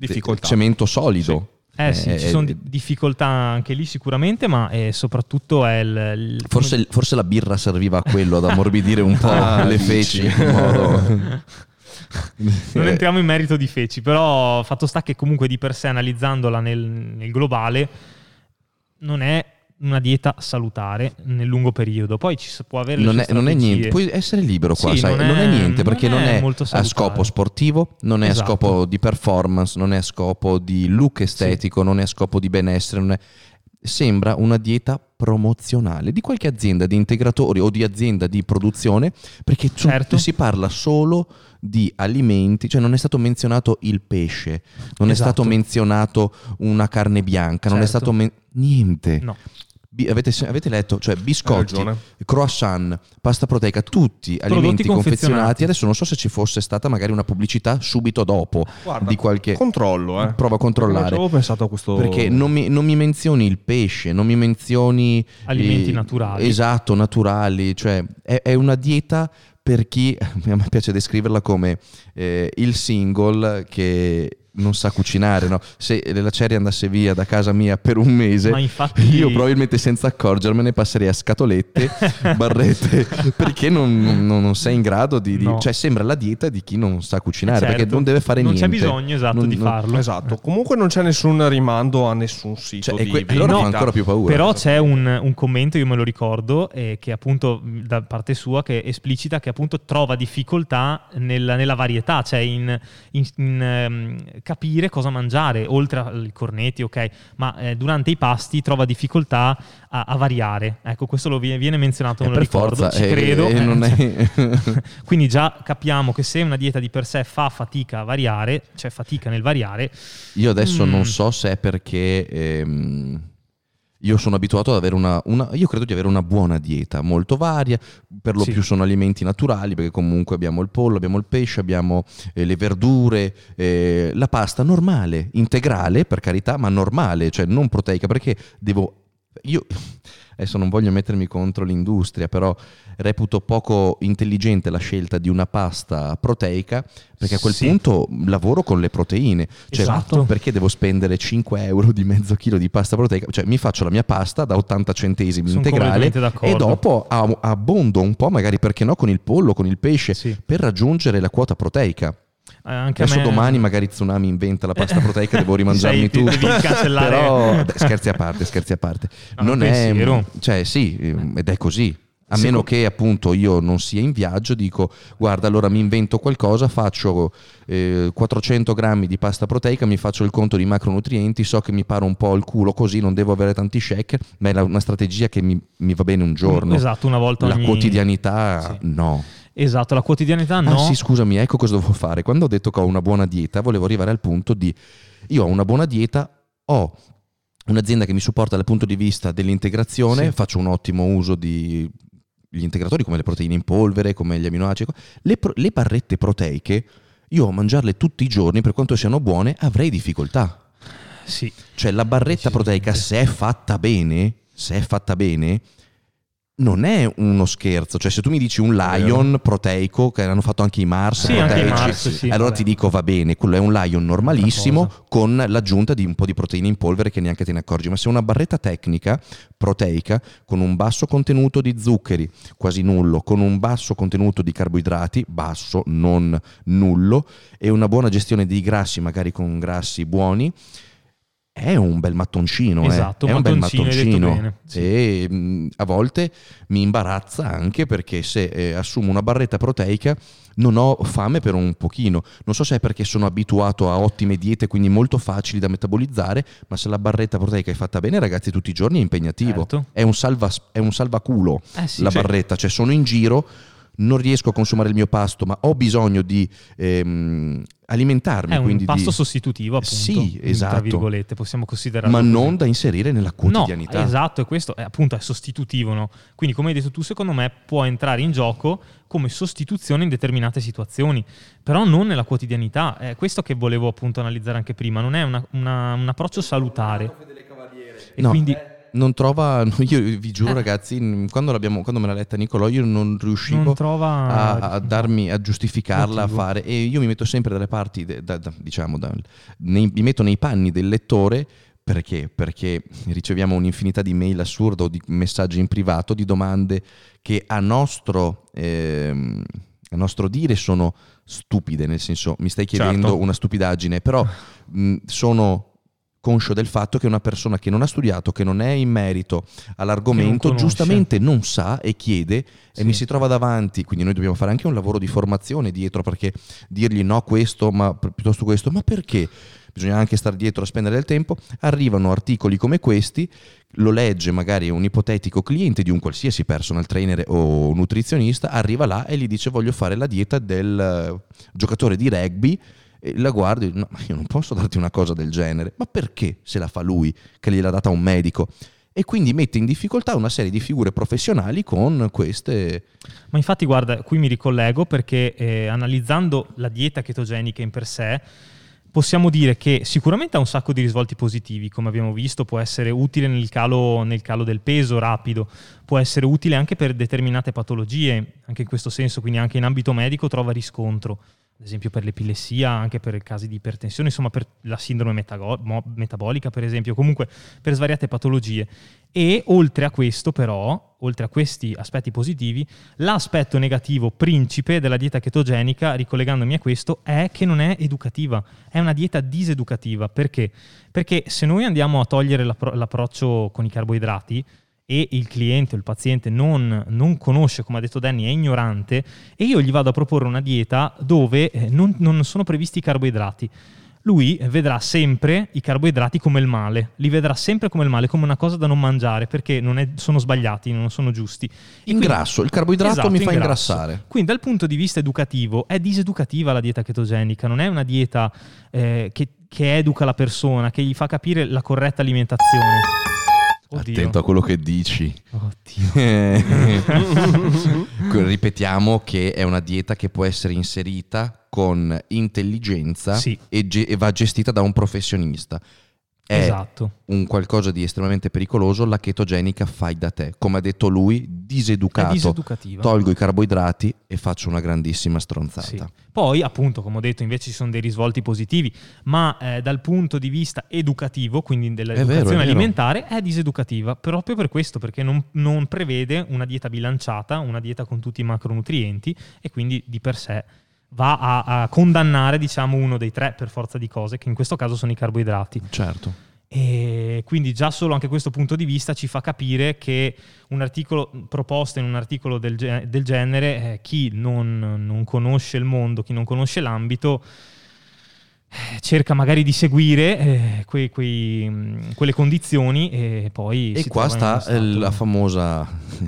Difficoltà. Cemento solido. Eh sì, eh, ci sono eh, difficoltà anche lì sicuramente, ma eh, soprattutto è il... il forse, forse, la birra serviva a quello, ad ammorbidire un po' ah, le feci. non entriamo in merito di feci, però fatto sta che comunque di per sé analizzandola nel, nel globale non è una dieta salutare nel lungo periodo. Poi ci si può avere non è, non è, niente, puoi essere libero qua, sì, sai, non è, non è niente perché non è, non è a scopo sportivo, non è esatto. a scopo di performance, non è a scopo di look estetico, sì. non è a scopo di benessere, sembra una dieta promozionale di qualche azienda di integratori o di azienda di produzione perché certo. si parla solo di alimenti, cioè non è stato menzionato il pesce, non esatto. è stato menzionato una carne bianca, certo. non è certo. stato men- niente. No avete, avete, letto, cioè biscotti, croissant, pasta proteica, tutti Prodotti alimenti confezionati. Adesso non so se ci fosse stata magari una pubblicità subito dopo Guarda, di qualche... Controllo, eh. Prova a controllare. Non avevo pensato a questo... Perché non mi, non mi, menzioni il pesce, non mi menzioni... Alimenti i, naturali. Esatto, naturali. Cioè è, è una dieta per chi, a me piace descriverla come eh, il single che non sa cucinare, no? Se la Cherry andasse via da casa mia per un mese, infatti... io probabilmente senza accorgermene passerei a scatolette, barrette, perché non, non, non, sei in grado di, di no. Cioè sembra la dieta di chi non sa cucinare, certo. perché non deve fare non niente. Non c'è bisogno, esatto, non, di farlo. Esatto, comunque non c'è nessun rimando a nessun sito cioè, di que- allora no, fa ancora più paura. Però c'è un, un commento, io me lo ricordo, eh, che appunto da parte sua, che esplicita che appunto trova difficoltà nella, nella varietà, cioè in, in, in um, capire cosa mangiare, oltre ai cornetti, ok, ma eh, durante i pasti trova difficoltà a, a, variare. Ecco, questo lo viene, viene menzionato, non lo ricordo, forza, ci eh, credo. Eh, è... Quindi già capiamo che se una dieta di per sé fa fatica a variare, cioè fatica nel variare... Io adesso mm. non so se è perché... Ehm io sono abituato ad avere una, una, io credo di avere una buona dieta, molto varia, per lo sì. più sono alimenti naturali, perché comunque abbiamo il pollo, abbiamo il pesce, abbiamo eh, le verdure, eh, la pasta normale, integrale per carità, ma normale, cioè non proteica, perché devo... Io adesso non voglio mettermi contro l'industria, però reputo poco intelligente la scelta di una pasta proteica, perché a quel sì. punto lavoro con le proteine. Cioè, esatto. perché devo spendere 5 euro di mezzo chilo di pasta proteica? Cioè, mi faccio la mia pasta da 80 centesimi Sono integrale e dopo abbondo un po', magari perché no, con il pollo, con il pesce, sì. per raggiungere la quota proteica. Eh, anche Adesso me... domani magari Tsunami inventa la pasta proteica, devo rimangiarmi Sei, tutto. Però scherzi a parte, scherzi a parte. Ah, non è cioè sì, ed è così. A sì, meno che appunto io non sia in viaggio, dico guarda allora mi invento qualcosa, faccio eh, 400 grammi di pasta proteica, mi faccio il conto di macronutrienti, so che mi paro un po' il culo così, non devo avere tanti shaker, ma è una strategia che mi, mi va bene un giorno. Esatto, una volta La ogni... quotidianità sì. no. Esatto, la quotidianità no. Ah sì, scusami, ecco cosa devo fare. Quando ho detto che ho una buona dieta, volevo arrivare al punto di io ho una buona dieta, ho un'azienda che mi supporta dal punto di vista dell'integrazione, Sì. faccio un ottimo uso di gli integratori come le proteine in polvere, come gli aminoacidi, le, pro- le barrette proteiche, io a mangiarle tutti i giorni, per quanto siano buone, avrei difficoltà. Sì, Cioè la barretta proteica, se è fatta bene, se è fatta bene, non è uno scherzo. Cioè se tu mi dici un Lion proteico, che hanno fatto anche i Mars Sì, anche i proteici, Mars, sì. allora Vabbè. ti dico va bene, quello è un Lion normalissimo con l'aggiunta di un po' di proteine in polvere che neanche te ne accorgi. Ma se una barretta tecnica, proteica, con un basso contenuto di zuccheri, quasi nullo, con un basso contenuto di carboidrati, basso, non nullo, e una buona gestione di grassi, magari con grassi buoni, è un bel mattoncino. eh. Esatto, è un bel mattoncino, mattoncino. sì. E mh, a volte mi imbarazza anche perché se eh, assumo una barretta proteica non ho fame per un pochino. Non so se è perché sono abituato a ottime diete, quindi molto facili da metabolizzare, ma se la barretta proteica è fatta bene, ragazzi, tutti i giorni è impegnativo. Certo. È, un salva, è un salvaculo Eh sì, la sì. barretta, cioè sono in giro, non riesco a consumare il mio pasto, ma ho bisogno di ehm, alimentarmi. è un pasto di- sostitutivo, appunto. Sì, Tra esatto. virgolette, possiamo considerarlo. ma così. non da inserire nella quotidianità. No, esatto, e questo è appunto è sostitutivo, no? Quindi come hai detto tu, secondo me può entrare in gioco come sostituzione in determinate situazioni, però non nella quotidianità. È questo che volevo appunto analizzare anche prima, non è una- una- un approccio salutare. E No, quindi non trova, io vi giuro Eh. ragazzi, quando, l'abbiamo- quando me l'ha letta Nicolò io non riuscivo non trova a, a darmi, a giustificarla, a motivo. fare e io mi metto sempre dalle parti, de- da- da- diciamo, da- nei- mi metto nei panni del lettore perché? Perché riceviamo un'infinità di mail assurdo, di messaggi in privato, di domande che a nostro, ehm, a nostro dire sono stupide, nel senso mi stai chiedendo Certo. una stupidaggine, però mh, sono conscio del fatto che una persona che non ha studiato, che non è in merito all'argomento, conosce. giustamente non sa e chiede e Sì. mi si trova davanti, quindi noi dobbiamo fare anche un lavoro di formazione dietro perché dirgli no questo, ma pi- piuttosto questo, ma perché? Bisogna anche stare dietro a spendere del tempo, arrivano articoli come questi, lo legge magari un ipotetico cliente di un qualsiasi personal trainer o nutrizionista, arriva là e gli dice voglio fare la dieta del eh, giocatore di rugby e la guardi, no, ma io non posso darti una cosa del genere, ma perché se la fa lui che gliel'ha data un medico? E quindi mette in difficoltà una serie di figure professionali con queste... Ma infatti, guarda, qui mi ricollego perché eh, analizzando la dieta chetogenica in per sé, possiamo dire che sicuramente ha un sacco di risvolti positivi, come abbiamo visto, può essere utile nel calo, nel calo del peso rapido, può essere utile anche per determinate patologie, anche in questo senso, quindi anche in ambito medico trova riscontro, ad esempio per l'epilessia, anche per casi di ipertensione, insomma per la sindrome metago- metabolica, per esempio, comunque per svariate patologie. E oltre a questo, però, oltre a questi aspetti positivi, l'aspetto negativo principe della dieta chetogenica, ricollegandomi a questo, è che non è educativa, è una dieta diseducativa. Perché? Perché se noi andiamo a togliere l'appro- l'approccio con i carboidrati e il cliente o il paziente non, non conosce, come ha detto Danny, è ignorante, e io gli vado a proporre una dieta dove eh, non, non sono previsti i carboidrati, lui vedrà sempre i carboidrati come il male, li vedrà sempre come il male, come una cosa da non mangiare, perché non è- sono sbagliati, non sono giusti. E quindi- Ingrasso, il carboidrato Esatto, mi fa ingrasso. ingrassare. Quindi dal punto di vista educativo è diseducativa la dieta chetogenica, non è una dieta eh, che, che educa la persona, che gli fa capire la corretta alimentazione. Oddio. Attento a quello che dici. Ripetiamo che è una dieta che può essere inserita con intelligenza Sì. e, ge- e va gestita da un professionista. È Esatto. un qualcosa di estremamente pericoloso, la chetogenica fai da te. Come ha detto lui, È diseducato. diseducativa. Tolgo i carboidrati e faccio una grandissima stronzata. Sì. Poi, appunto, come ho detto, invece ci sono dei risvolti positivi, ma eh, dal punto di vista educativo, quindi dell'educazione è vero. alimentare, è diseducativa, proprio per questo, perché non, non prevede una dieta bilanciata, una dieta con tutti i macronutrienti e quindi di per sé va a, a condannare, diciamo, uno dei tre per forza di cose, che in questo caso sono i carboidrati. Certo. E quindi già solo anche questo punto di vista ci fa capire che un articolo proposto in un articolo del, del genere, eh, chi non, non conosce il mondo, chi non conosce l'ambito, cerca magari di seguire eh, quei, quei, mh, quelle condizioni e poi... E qua sta eh, la famosa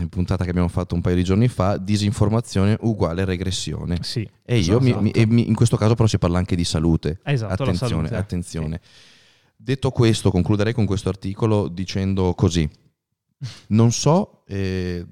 puntata che abbiamo fatto un paio di giorni fa, disinformazione uguale regressione. Sì, E io mi- esatto. mi- e mi- in questo caso però si parla anche di salute. Esatto, attenzione, salute, attenzione. Detto questo, concluderei con questo articolo dicendo così. Non so eh,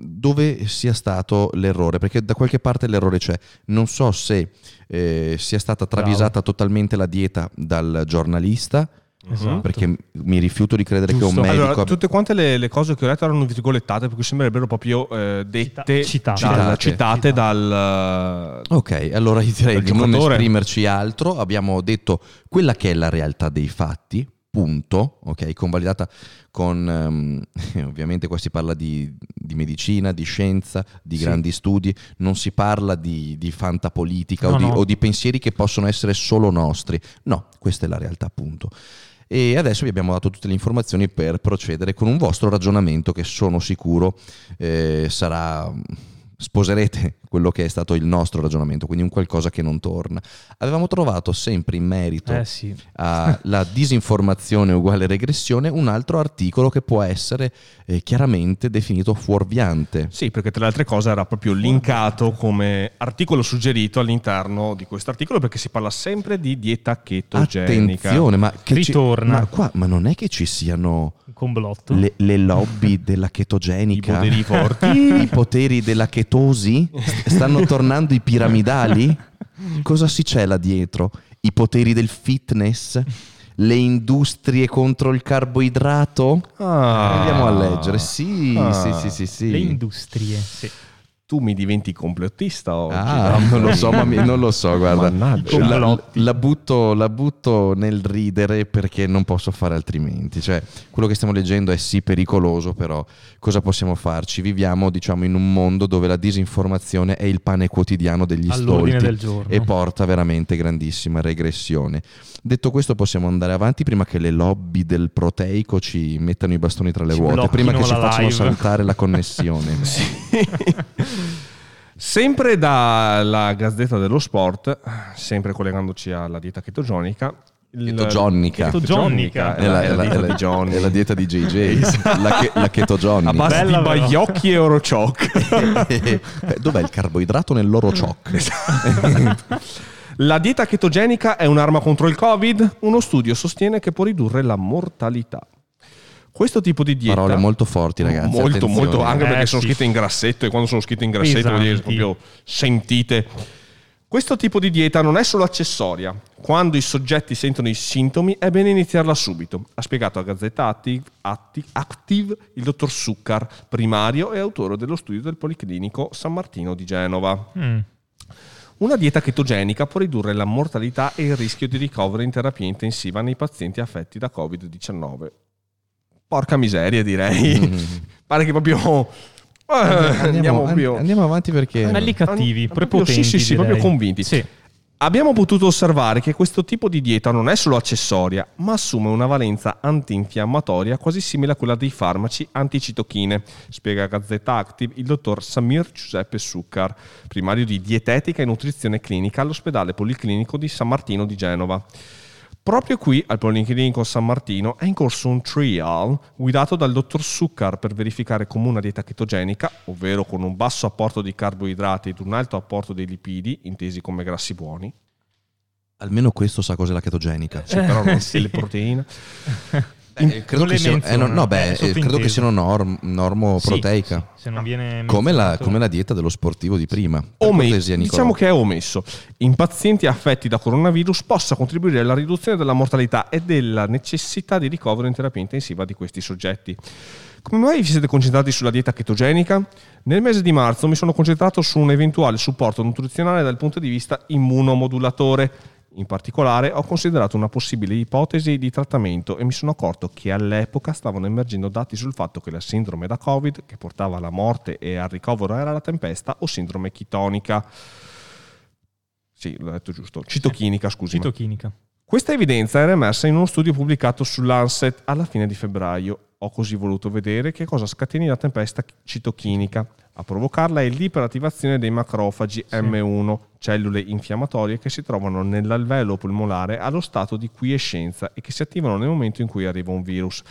dove sia stato l'errore, perché da qualche parte l'errore c'è. Non so se eh, sia stata travisata totalmente la dieta dal giornalista, Esatto. perché mi rifiuto di credere che Giusto. un medico... Allora, tutte quante le, le cose che ho letto erano virgolettate, per cui sembrerebbero proprio eh, dette, Cita- citate. dal- Citate. citate dal... Ok, allora io direi di non esprimerci altro. Abbiamo detto quella che è la realtà dei fatti, punto, ok, convalidata con, ehm, ovviamente qua si parla di, di medicina, di scienza, di Sì. grandi studi, non si parla di, di fantapolitica No, o, di, no. o di pensieri che possono essere solo nostri. No, questa è la realtà, punto. E adesso vi abbiamo dato tutte le informazioni per procedere con un vostro ragionamento che sono sicuro eh, sarà sposerete quello che è stato il nostro ragionamento, quindi un qualcosa che non torna. Avevamo trovato sempre in merito Eh sì. alla disinformazione uguale regressione un altro articolo che può essere eh, chiaramente definito fuorviante. Sì, perché tra le altre cose era proprio linkato come articolo suggerito all'interno di questo articolo perché si parla sempre di dieta chetogenica. Attenzione, ma che ci- Ritorna. ma qua, ma non è che ci siano complotto. le, le lobby della chetogenica, I poteri forti. i poteri della chetosi, stanno tornando i piramidali? Cosa si cela dietro? I poteri del fitness? Le industrie contro il carboidrato? Ah. Andiamo a leggere. Sì, Ah. sì, sì, sì, sì. Le industrie. Sì. Tu mi diventi complottista oggi. Ah, no? non lo so, ma mi- non lo so, guarda. Mannaggia. La, la butto, la butto nel ridere perché non posso fare altrimenti. Cioè, quello che stiamo leggendo è sì pericoloso, però cosa possiamo farci? Viviamo, diciamo, in un mondo dove la disinformazione è il pane quotidiano degli All'ordine stolti del giorno. e porta veramente grandissima regressione. Detto questo, possiamo andare avanti prima che le lobby del proteico ci mettano i bastoni tra le Ci ruote, prima che ci facciano live. saltare la connessione. Sempre dalla Gazzetta dello Sport, sempre collegandoci alla dieta chetogenica. Chetogenica. Chetogenica, È la, è la- dieta è la- di è la dieta di JJ, la, che, la Johnny. A base Bella di però. baiocchi e orochoc. Eh, Dov'è il carboidrato nell'oro choc? La dieta chetogenica è un'arma contro il Covid? Uno studio sostiene che può ridurre la mortalità. Questo tipo di dieta... Parole molto forti, ragazzi. Molto, attenzione. molto, anche Eh, perché sono sì. scritte in grassetto e quando sono scritte in grassetto vuol dire Pesanti. proprio sentite. Questo tipo di dieta non è solo accessoria. Quando i soggetti sentono i sintomi è bene iniziarla subito. Ha spiegato a Gazzetta Active, Atti- Active il dottor Succar, primario e autore dello studio del Policlinico San Martino di Genova. Mm. Una dieta chetogenica può ridurre la mortalità e il rischio di ricovero in terapia intensiva nei pazienti affetti da Covid-19. Porca miseria, direi. Mm. Pare che proprio... eh, andiamo, an- proprio... andiamo avanti perché... Belli cattivi, An- proprio- prepotenti. Sì, sì, sì, direi. proprio convinti. Sì. Abbiamo potuto osservare che questo tipo di dieta non è solo accessoria, ma assume una valenza antinfiammatoria quasi simile a quella dei farmaci anticitochine, spiega a Gazzetta Active il dottor Samir Giuseppe Succar, primario di dietetica e nutrizione clinica all'ospedale policlinico di San Martino di Genova. Proprio qui, al Policlinico San Martino, è in corso un trial guidato dal dottor Succar per verificare come una dieta chetogenica, ovvero con un basso apporto di carboidrati ed un alto apporto di lipidi, intesi come grassi buoni, Almeno questo sa cos'è la chetogenica. sì, però non sì. le proteine, Eh, credo, non che le siano, eh, no, no, beh, eh, credo che siano norm- normo Sì, proteica. sì, se non viene Come la, come la dieta dello sportivo di prima. Ome- diciamo che è omesso. In pazienti affetti da coronavirus possa contribuire alla riduzione della mortalità e della necessità di ricovero in terapia intensiva di questi soggetti. Come mai vi siete concentrati sulla dieta chetogenica? Nel mese di marzo mi sono concentrato su un eventuale supporto nutrizionale dal punto di vista immunomodulatore. In particolare ho considerato una possibile ipotesi di trattamento e mi sono accorto che all'epoca stavano emergendo dati sul fatto che la sindrome da Covid, che portava alla morte e al ricovero era la tempesta, o sindrome chitonica. Sì, l'ho detto giusto. Citochinica, scusi. Citochinica. Questa evidenza era emersa in uno studio pubblicato su Lancet alla fine di febbraio Ho così voluto vedere che cosa scateni la tempesta citochinica. A provocarla è l'iperattivazione dei macrofagi sì. M1, cellule infiammatorie che si trovano nell'alveolo polmonare allo stato di quiescenza e che si attivano nel momento in cui arriva un virus.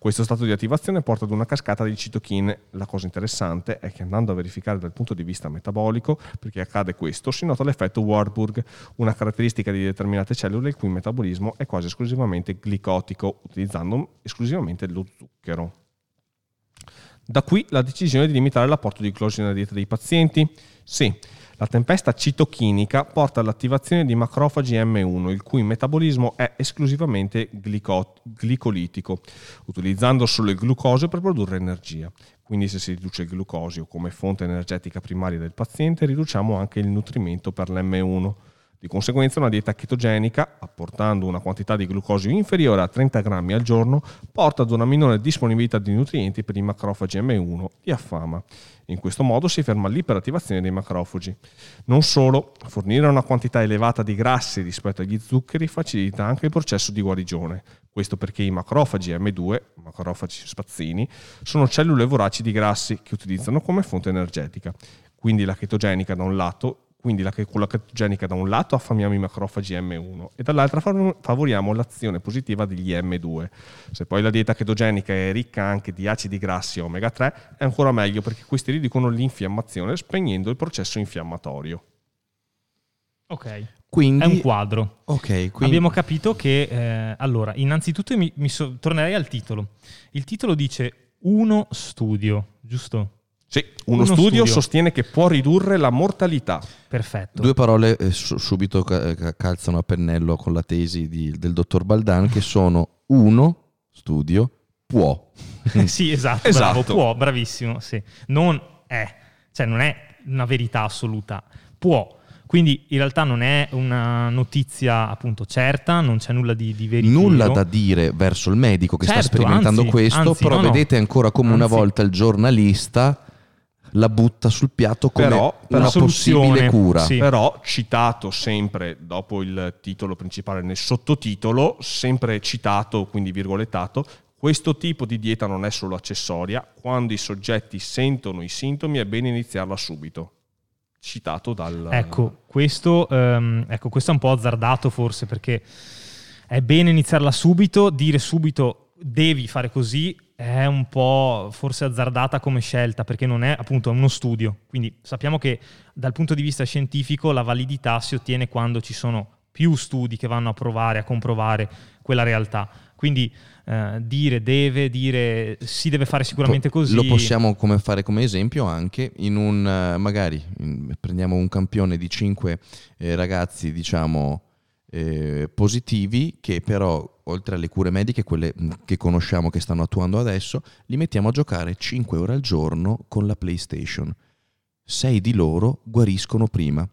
Questo stato di attivazione porta ad una cascata di citochine. La cosa interessante è che andando a verificare dal punto di vista metabolico, perché accade questo, si nota l'effetto Warburg, una caratteristica di determinate cellule il cui metabolismo è quasi esclusivamente glicotico, utilizzando esclusivamente lo zucchero. Da qui la decisione di limitare l'apporto di glucosio nella dieta dei pazienti. Sì, la tempesta citochinica porta all'attivazione di macrofagi M1, il cui metabolismo è esclusivamente glicot- glicolitico, utilizzando solo il glucosio per produrre energia. Quindi se si riduce il glucosio come fonte energetica primaria del paziente, riduciamo anche il nutrimento per l'M1. Di conseguenza una dieta chetogenica, apportando una quantità di glucosio inferiore a 30 grammi al giorno, porta ad una minore disponibilità di nutrienti per i macrofagi M1 di affama. In questo modo si ferma l'iperattivazione dei macrofagi. Non solo, fornire una quantità elevata di grassi rispetto agli zuccheri facilita anche il processo di guarigione. Questo perché i macrofagi M2, macrofagi spazzini, sono cellule voraci di grassi che utilizzano come fonte energetica. Quindi la chetogenica da un lato quindi la, con la chetogenica da un lato affamiamo i macrofagi M1 e dall'altra favoriamo l'azione positiva degli M2. Se poi la dieta chetogenica è ricca anche di acidi grassi e omega 3 è ancora meglio perché questi riducono l'infiammazione spegnendo il processo infiammatorio. Ok. Quindi, è un quadro. Okay, quindi... Abbiamo capito che, eh, allora, innanzitutto mi, mi so, tornerei al titolo. Il titolo dice uno studio, giusto? Sì, uno, uno studio, studio, sostiene che può ridurre la mortalità. Perfetto. Due parole eh, subito calzano a pennello con la tesi di, del dottor Baldan che sono uno studio può. sì, esatto, esatto. Bravo, può, bravissimo, sì. Non è, cioè non è una verità assoluta, può. Quindi in realtà non è una notizia appunto certa, non c'è nulla di, di veritiero. Nulla da dire verso il medico che certo, sta sperimentando anzi, questo, anzi, però no, vedete ancora come anzi. una volta il giornalista la butta sul piatto come però, una possibile cura. Sì. Però citato sempre dopo il titolo principale nel sottotitolo, sempre citato, quindi virgolettato, questo tipo di dieta non è solo accessoria, quando i soggetti sentono i sintomi è bene iniziarla subito. Citato dal... Ecco, questo, um, ecco, questo è un po' azzardato forse perché è bene iniziarla subito, dire subito devi fare così è un po' forse azzardata come scelta perché non è appunto uno studio. Quindi sappiamo che dal punto di vista scientifico la validità si ottiene quando ci sono più studi che vanno a provare, a comprovare quella realtà. Quindi eh, dire deve, dire si deve fare sicuramente così. Lo possiamo come fare come esempio anche in un, eh, magari in, prendiamo un campione di cinque eh, ragazzi, diciamo, eh, positivi che però oltre alle cure mediche, quelle mm, che conosciamo che stanno attuando adesso, li mettiamo a giocare 5 ore al giorno con la PlayStation. 6 di loro guariscono prima.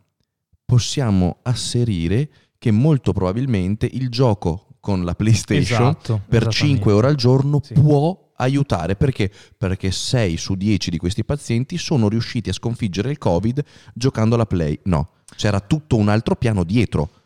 Possiamo asserire che molto probabilmente il gioco con la PlayStation esatto, per 5 ore al giorno sì. può aiutare perché? Perché 6 su 10 di questi pazienti sono riusciti a sconfiggere il Covid giocando alla Play. No, c'era tutto un altro piano dietro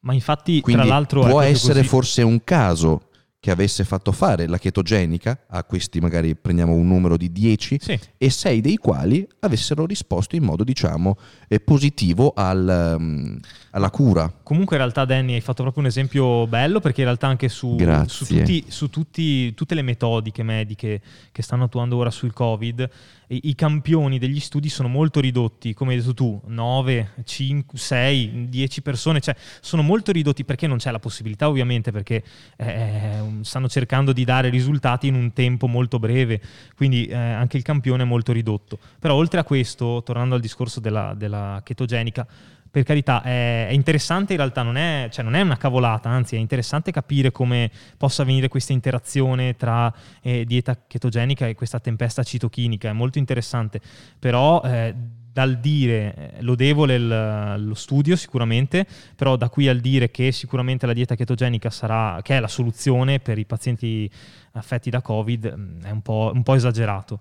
ma infatti, Quindi tra l'altro... Può essere così... forse un caso che avesse fatto fare la chetogenica a questi magari prendiamo un numero di 10 sì. e 6 dei quali avessero risposto in modo diciamo eh, positivo al, um, alla cura. Comunque in realtà Danny hai fatto proprio un esempio bello perché in realtà anche su, su, tutti, su tutti, tutte le metodiche mediche che stanno attuando ora sul Covid i, campioni degli studi sono molto ridotti, come hai detto tu, 9, 5, 6, 10 persone, cioè sono molto ridotti perché non c'è la possibilità ovviamente, perché eh, stanno cercando di dare risultati in un tempo molto breve, quindi eh, anche il campione è molto ridotto. Però oltre a questo, tornando al discorso della, della chetogenica, per carità, è, interessante in realtà, non è, cioè non è, una cavolata, anzi è interessante capire come possa avvenire questa interazione tra eh, dieta chetogenica e questa tempesta citochinica, è molto interessante, però eh, dal dire eh, lodevole il, lo studio sicuramente, però da qui al dire che sicuramente la dieta chetogenica sarà, che è la soluzione per i pazienti affetti da Covid, mm, è un po', un po esagerato.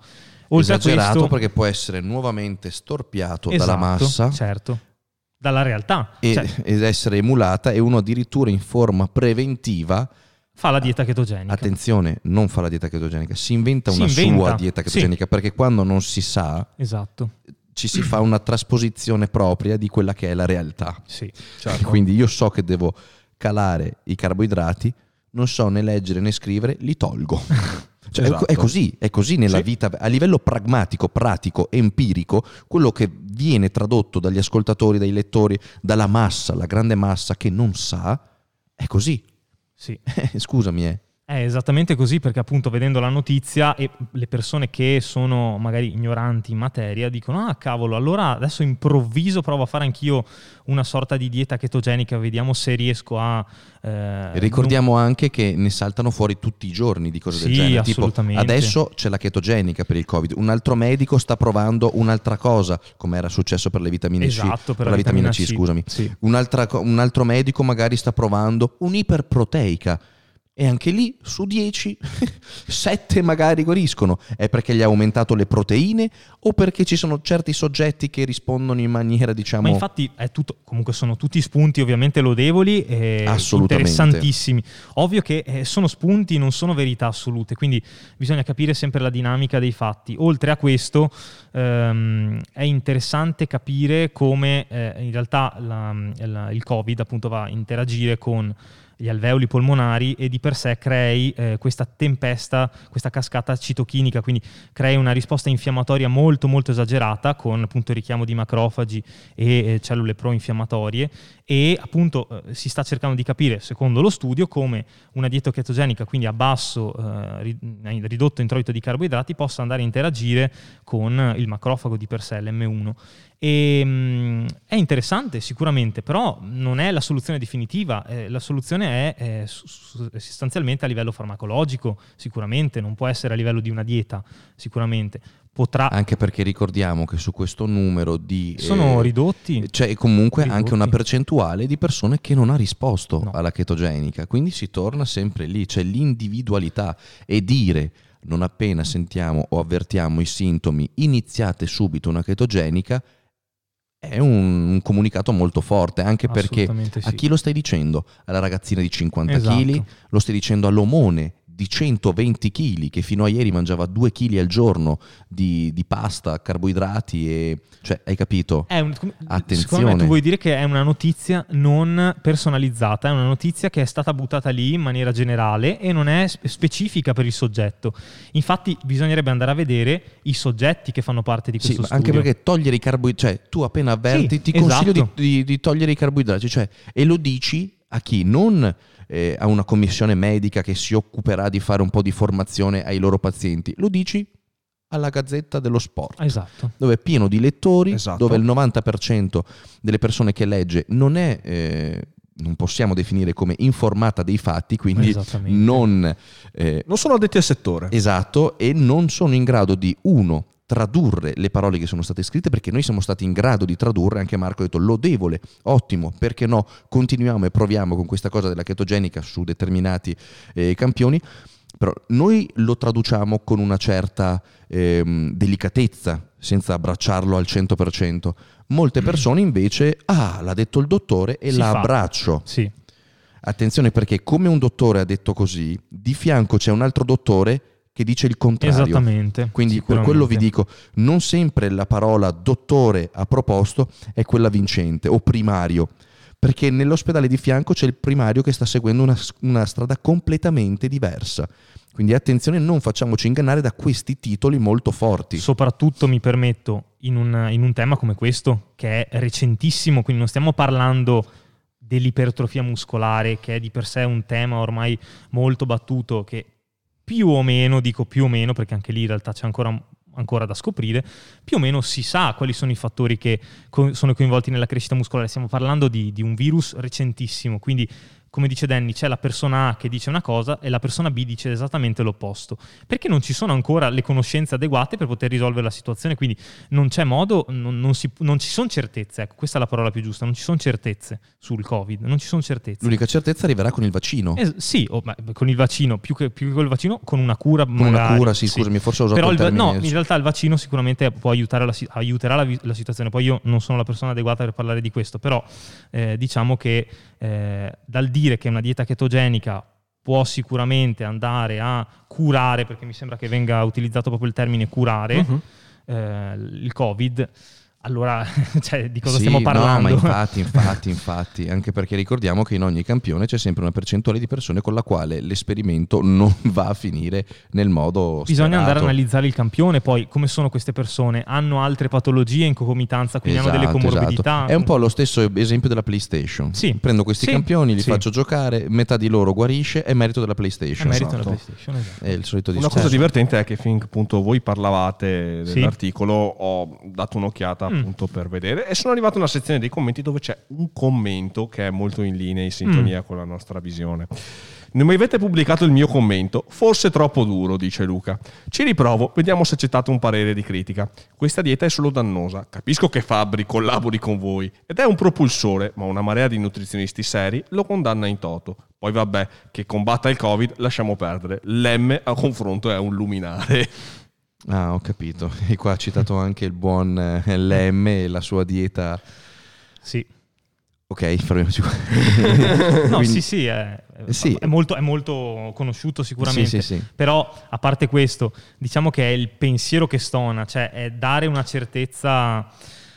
Oltre esagerato questo, perché può essere nuovamente storpiato esatto, dalla massa. Certo dalla realtà. E, cioè. Ed essere emulata e uno addirittura in forma preventiva fa la dieta chetogenica. Attenzione, non fa la dieta chetogenica, si inventa Si una inventa, sua dieta chetogenica perché quando non si sa Esatto, ci si fa una trasposizione propria di quella che è la realtà. sì. Certo. Quindi io so che devo calare i carboidrati, non so né leggere né scrivere, li tolgo. Cioè, è- Esatto. è, così, è così nella Sì. vita, a livello pragmatico, pratico, empirico, quello che viene tradotto dagli ascoltatori, dai lettori, dalla massa, la grande massa che non sa, è così. sì. Scusami, eh. È esattamente così perché appunto vedendo la notizia e le persone che sono magari ignoranti in materia dicono ah cavolo allora adesso improvviso provo a fare anch'io una sorta di dieta chetogenica vediamo se riesco a... eh, Ricordiamo anche che ne saltano fuori tutti i giorni di cose del Sì, genere. Tipo, assolutamente. adesso c'è la chetogenica per il Covid, un altro medico sta provando un'altra cosa, come era successo per le vitamine C. Esatto, per la la vitamina, vitamina C, C, scusami. sì. Un altro medico magari sta provando un'iperproteica. E anche lì su 10, 7 magari guariscono. È perché gli ha aumentato le proteine o perché ci sono certi soggetti che rispondono in maniera, diciamo... Ma infatti è tutto, comunque sono tutti spunti ovviamente lodevoli e interessantissimi. Ovvio che eh, sono spunti, non sono verità assolute, quindi bisogna capire sempre la dinamica dei fatti. Oltre a questo ehm, è interessante capire come eh, in realtà la- la- il Covid appunto va a interagire con gli alveoli polmonari e di per sé crei eh, questa tempesta, questa cascata citochinica, quindi crei una risposta infiammatoria molto molto esagerata con appunto richiamo di macrofagi e eh, cellule pro-infiammatorie e appunto eh, si sta cercando di capire, secondo lo studio, come una dieta chetogenica, quindi a basso eh, ri- ridotto introito di carboidrati, possa andare a interagire con il macrofago di per sé, l'M1. E, mh, è interessante sicuramente, però non è la soluzione definitiva, eh, la soluzione è eh, sostanzialmente a livello farmacologico, sicuramente, non può essere a livello di una dieta, sicuramente. Potrà... Anche perché ricordiamo che su questo numero di... Sono eh, ridotti. C'è comunque Ridotti. anche una percentuale di persone che non ha risposto No. alla chetogenica, quindi si torna sempre lì, c'è l'individualità e dire non appena sentiamo o avvertiamo i sintomi iniziate subito una chetogenica è un, un comunicato molto forte, anche perché Assolutamente a sì. chi lo stai dicendo? Alla ragazzina di 50 Esatto. kg, lo stai dicendo all'omone di 120 kg che fino a ieri mangiava 2 kg al giorno di, di pasta, carboidrati e... cioè hai capito? È un, Attenzione. Secondo me tu vuoi dire che è una notizia non personalizzata, è una notizia che è stata buttata lì in maniera generale e non è spe- specifica per il soggetto. Infatti bisognerebbe andare a vedere i soggetti che fanno parte di Sì, questo anche studio. perché togliere i carboidrati, cioè tu appena avverti Sì, ti consiglio esatto. di, di- di togliere i carboidrati, cioè, e lo dici a chi? Non eh, a una commissione medica che si occuperà di fare un po' di formazione ai loro pazienti, lo dici alla Gazzetta dello Sport. Esatto. Dove è pieno di lettori, Esatto. dove il 90% delle persone che legge non è, eh, non possiamo definire come informata dei fatti, quindi non eh, Non sono addetti al settore. Esatto, e non sono in grado di, uno, tradurre le parole che sono state scritte, perché noi siamo stati in grado di tradurre, anche Marco ha detto lodevole, ottimo, perché no, continuiamo e proviamo con questa cosa della chetogenica su determinati eh, campioni, però noi lo traduciamo con una certa ehm, delicatezza, senza abbracciarlo al 100%. Molte persone invece, ah, l'ha detto il dottore e Si la fa. abbraccio. Sì. Attenzione perché come un dottore ha detto così, di fianco c'è un altro dottore che dice il contrario. Esattamente. Quindi per quello vi dico, non sempre la parola dottore a proposto è quella vincente o primario, perché nell'ospedale di fianco c'è il primario che sta seguendo una, una strada completamente diversa. Quindi attenzione, non facciamoci ingannare da questi titoli molto forti. Soprattutto mi permetto in un, in un tema come questo, che è recentissimo, quindi non stiamo parlando dell'ipertrofia muscolare, che è di per sé un tema ormai molto battuto, che più o meno, dico più o meno, perché anche lì in realtà c'è ancora, ancora da scoprire, più o meno si sa quali sono i fattori che co- sono coinvolti nella crescita muscolare. Stiamo parlando di, di un virus recentissimo, quindi come dice Danny, c'è la persona A che dice una cosa e la persona B dice esattamente l'opposto. Perché non ci sono ancora le conoscenze adeguate per poter risolvere la situazione, quindi non c'è modo, non, non si- non ci sono certezze, ecco, questa è la parola più giusta, non ci sono certezze sul Covid, non ci sono certezze. L'unica certezza arriverà con il vaccino. Es- sì, o- ma con il vaccino, più che, più che con il vaccino, con una cura con una magari, cura, sì, scusami, forse ho usato Però il il no, in realtà il vaccino sicuramente può aiutare la, aiuterà la, la situazione. Poi io non sono la persona adeguata per parlare di questo, però eh, diciamo che eh, dal dire che una dieta chetogenica può sicuramente andare a curare, perché mi sembra che venga utilizzato proprio il termine curare Mhm. eh, il Covid, allora cioè, di cosa Sì, stiamo parlando? No, ma infatti, infatti, infatti, anche perché ricordiamo che in ogni campione c'è sempre una percentuale di persone con la quale l'esperimento non va a finire nel modo Bisogna andare a sperato. analizzare il campione, poi come sono queste persone? Hanno altre patologie in concomitanza, quindi hanno delle Esatto, comorbidità? esatto. È un po' lo stesso esempio della PlayStation. Sì. Prendo questi Sì, campioni, li sì. faccio giocare, metà di loro guarisce, è merito della È PlayStation. merito esatto. della PlayStation, esatto. È il solito Una discorso. cosa divertente è che finché appunto voi parlavate Sì. dell'articolo ho dato un'occhiata Mm. appunto per vedere e sono arrivato a una sezione dei commenti dove c'è un commento che è molto in linea, in sintonia con la nostra visione. Non mi avete pubblicato il mio commento, forse troppo duro, dice Luca. Ci riprovo, vediamo se accettate un parere di critica. Questa dieta è solo dannosa. Capisco che Fabri collabori con voi ed è un propulsore, ma una marea di nutrizionisti seri lo condanna in toto. Poi vabbè, che combatta il Covid, lasciamo perdere. L'M a confronto è un luminare. Ah, ho capito. E qua ha citato anche il buon eh, LM e la sua dieta. Sì. Ok, fermiamoci qua. No, Quindi- sì, sì, è, Eh, sì. È, molto, è molto conosciuto sicuramente. Sì, sì, sì. Però, a parte questo, diciamo che è il pensiero che stona, cioè è dare una certezza...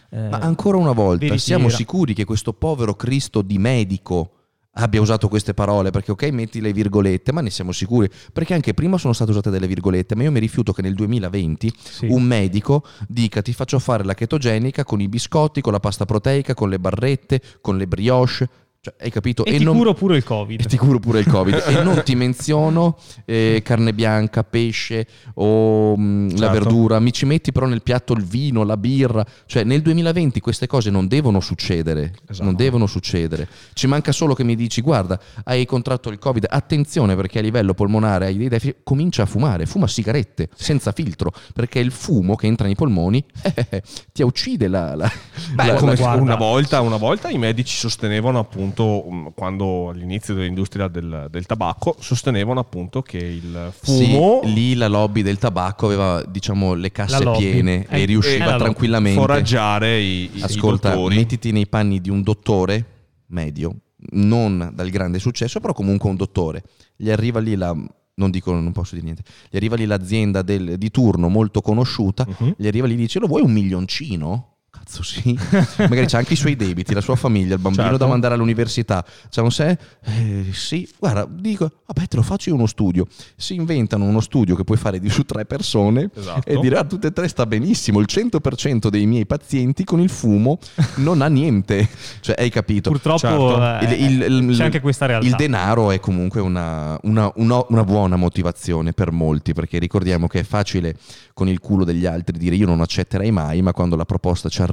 eh, Ma ancora una volta, veritiera. siamo sicuri che questo povero Cristo di medico abbia usato queste parole? Perché ok, metti le virgolette, ma ne siamo sicuri? Perché anche prima sono state usate delle virgolette, ma io mi rifiuto che nel 2020 Sì. un medico dica ti faccio fare la chetogenica con i biscotti, con la pasta proteica, con le barrette, con le brioche. Cioè, hai capito? E, ti non- curo pure il Covid. e ti curo pure il Covid. e non ti menziono eh, carne bianca, pesce o mh, la Certo. verdura. Mi ci metti però nel piatto il vino, la birra. Cioè nel 2020 queste cose non devono succedere. Esatto. Non devono succedere. Ci manca solo che mi dici guarda, hai contratto il Covid, attenzione perché a livello polmonare hai dei deficit, comincia a fumare, fuma sigarette senza filtro, perché il fumo che entra nei polmoni eh, ti uccide la... la- Beh, la- come la- guarda. una, volta, una volta i medici sostenevano appunto, um, quando all'inizio dell'industria del, del tabacco, sostenevano appunto che il Sì, fumo lì la lobby del tabacco aveva diciamo le casse piene Eh, e riusciva eh, la lobby. tranquillamente foraggiare i, i- i ascolta dottori. mettiti nei panni di un dottore medio non dal grande successo però comunque un dottore gli arriva lì la non dico non posso dire niente gli arriva lì l'azienda del- di turno molto conosciuta Mhm. gli arriva lì e dice lo vuoi un milioncino Cazzo sì, magari c'ha anche i suoi debiti, la sua famiglia, il bambino Certo. da mandare all'università. C'ha un sé? Eh, sì, guarda, dico, vabbè te lo faccio io uno studio. Si inventano uno studio che puoi fare di su tre persone Esatto. e dire a tutte e tre sta benissimo, il 100% dei miei pazienti con il fumo non ha niente. Cioè, hai capito? Purtroppo Certo. eh, Il- il- il- c'è anche questa realtà. Il denaro è comunque una, una- una- una buona motivazione per molti, perché ricordiamo che è facile con il culo degli altri dire io non accetterei mai, ma quando la proposta ci arriva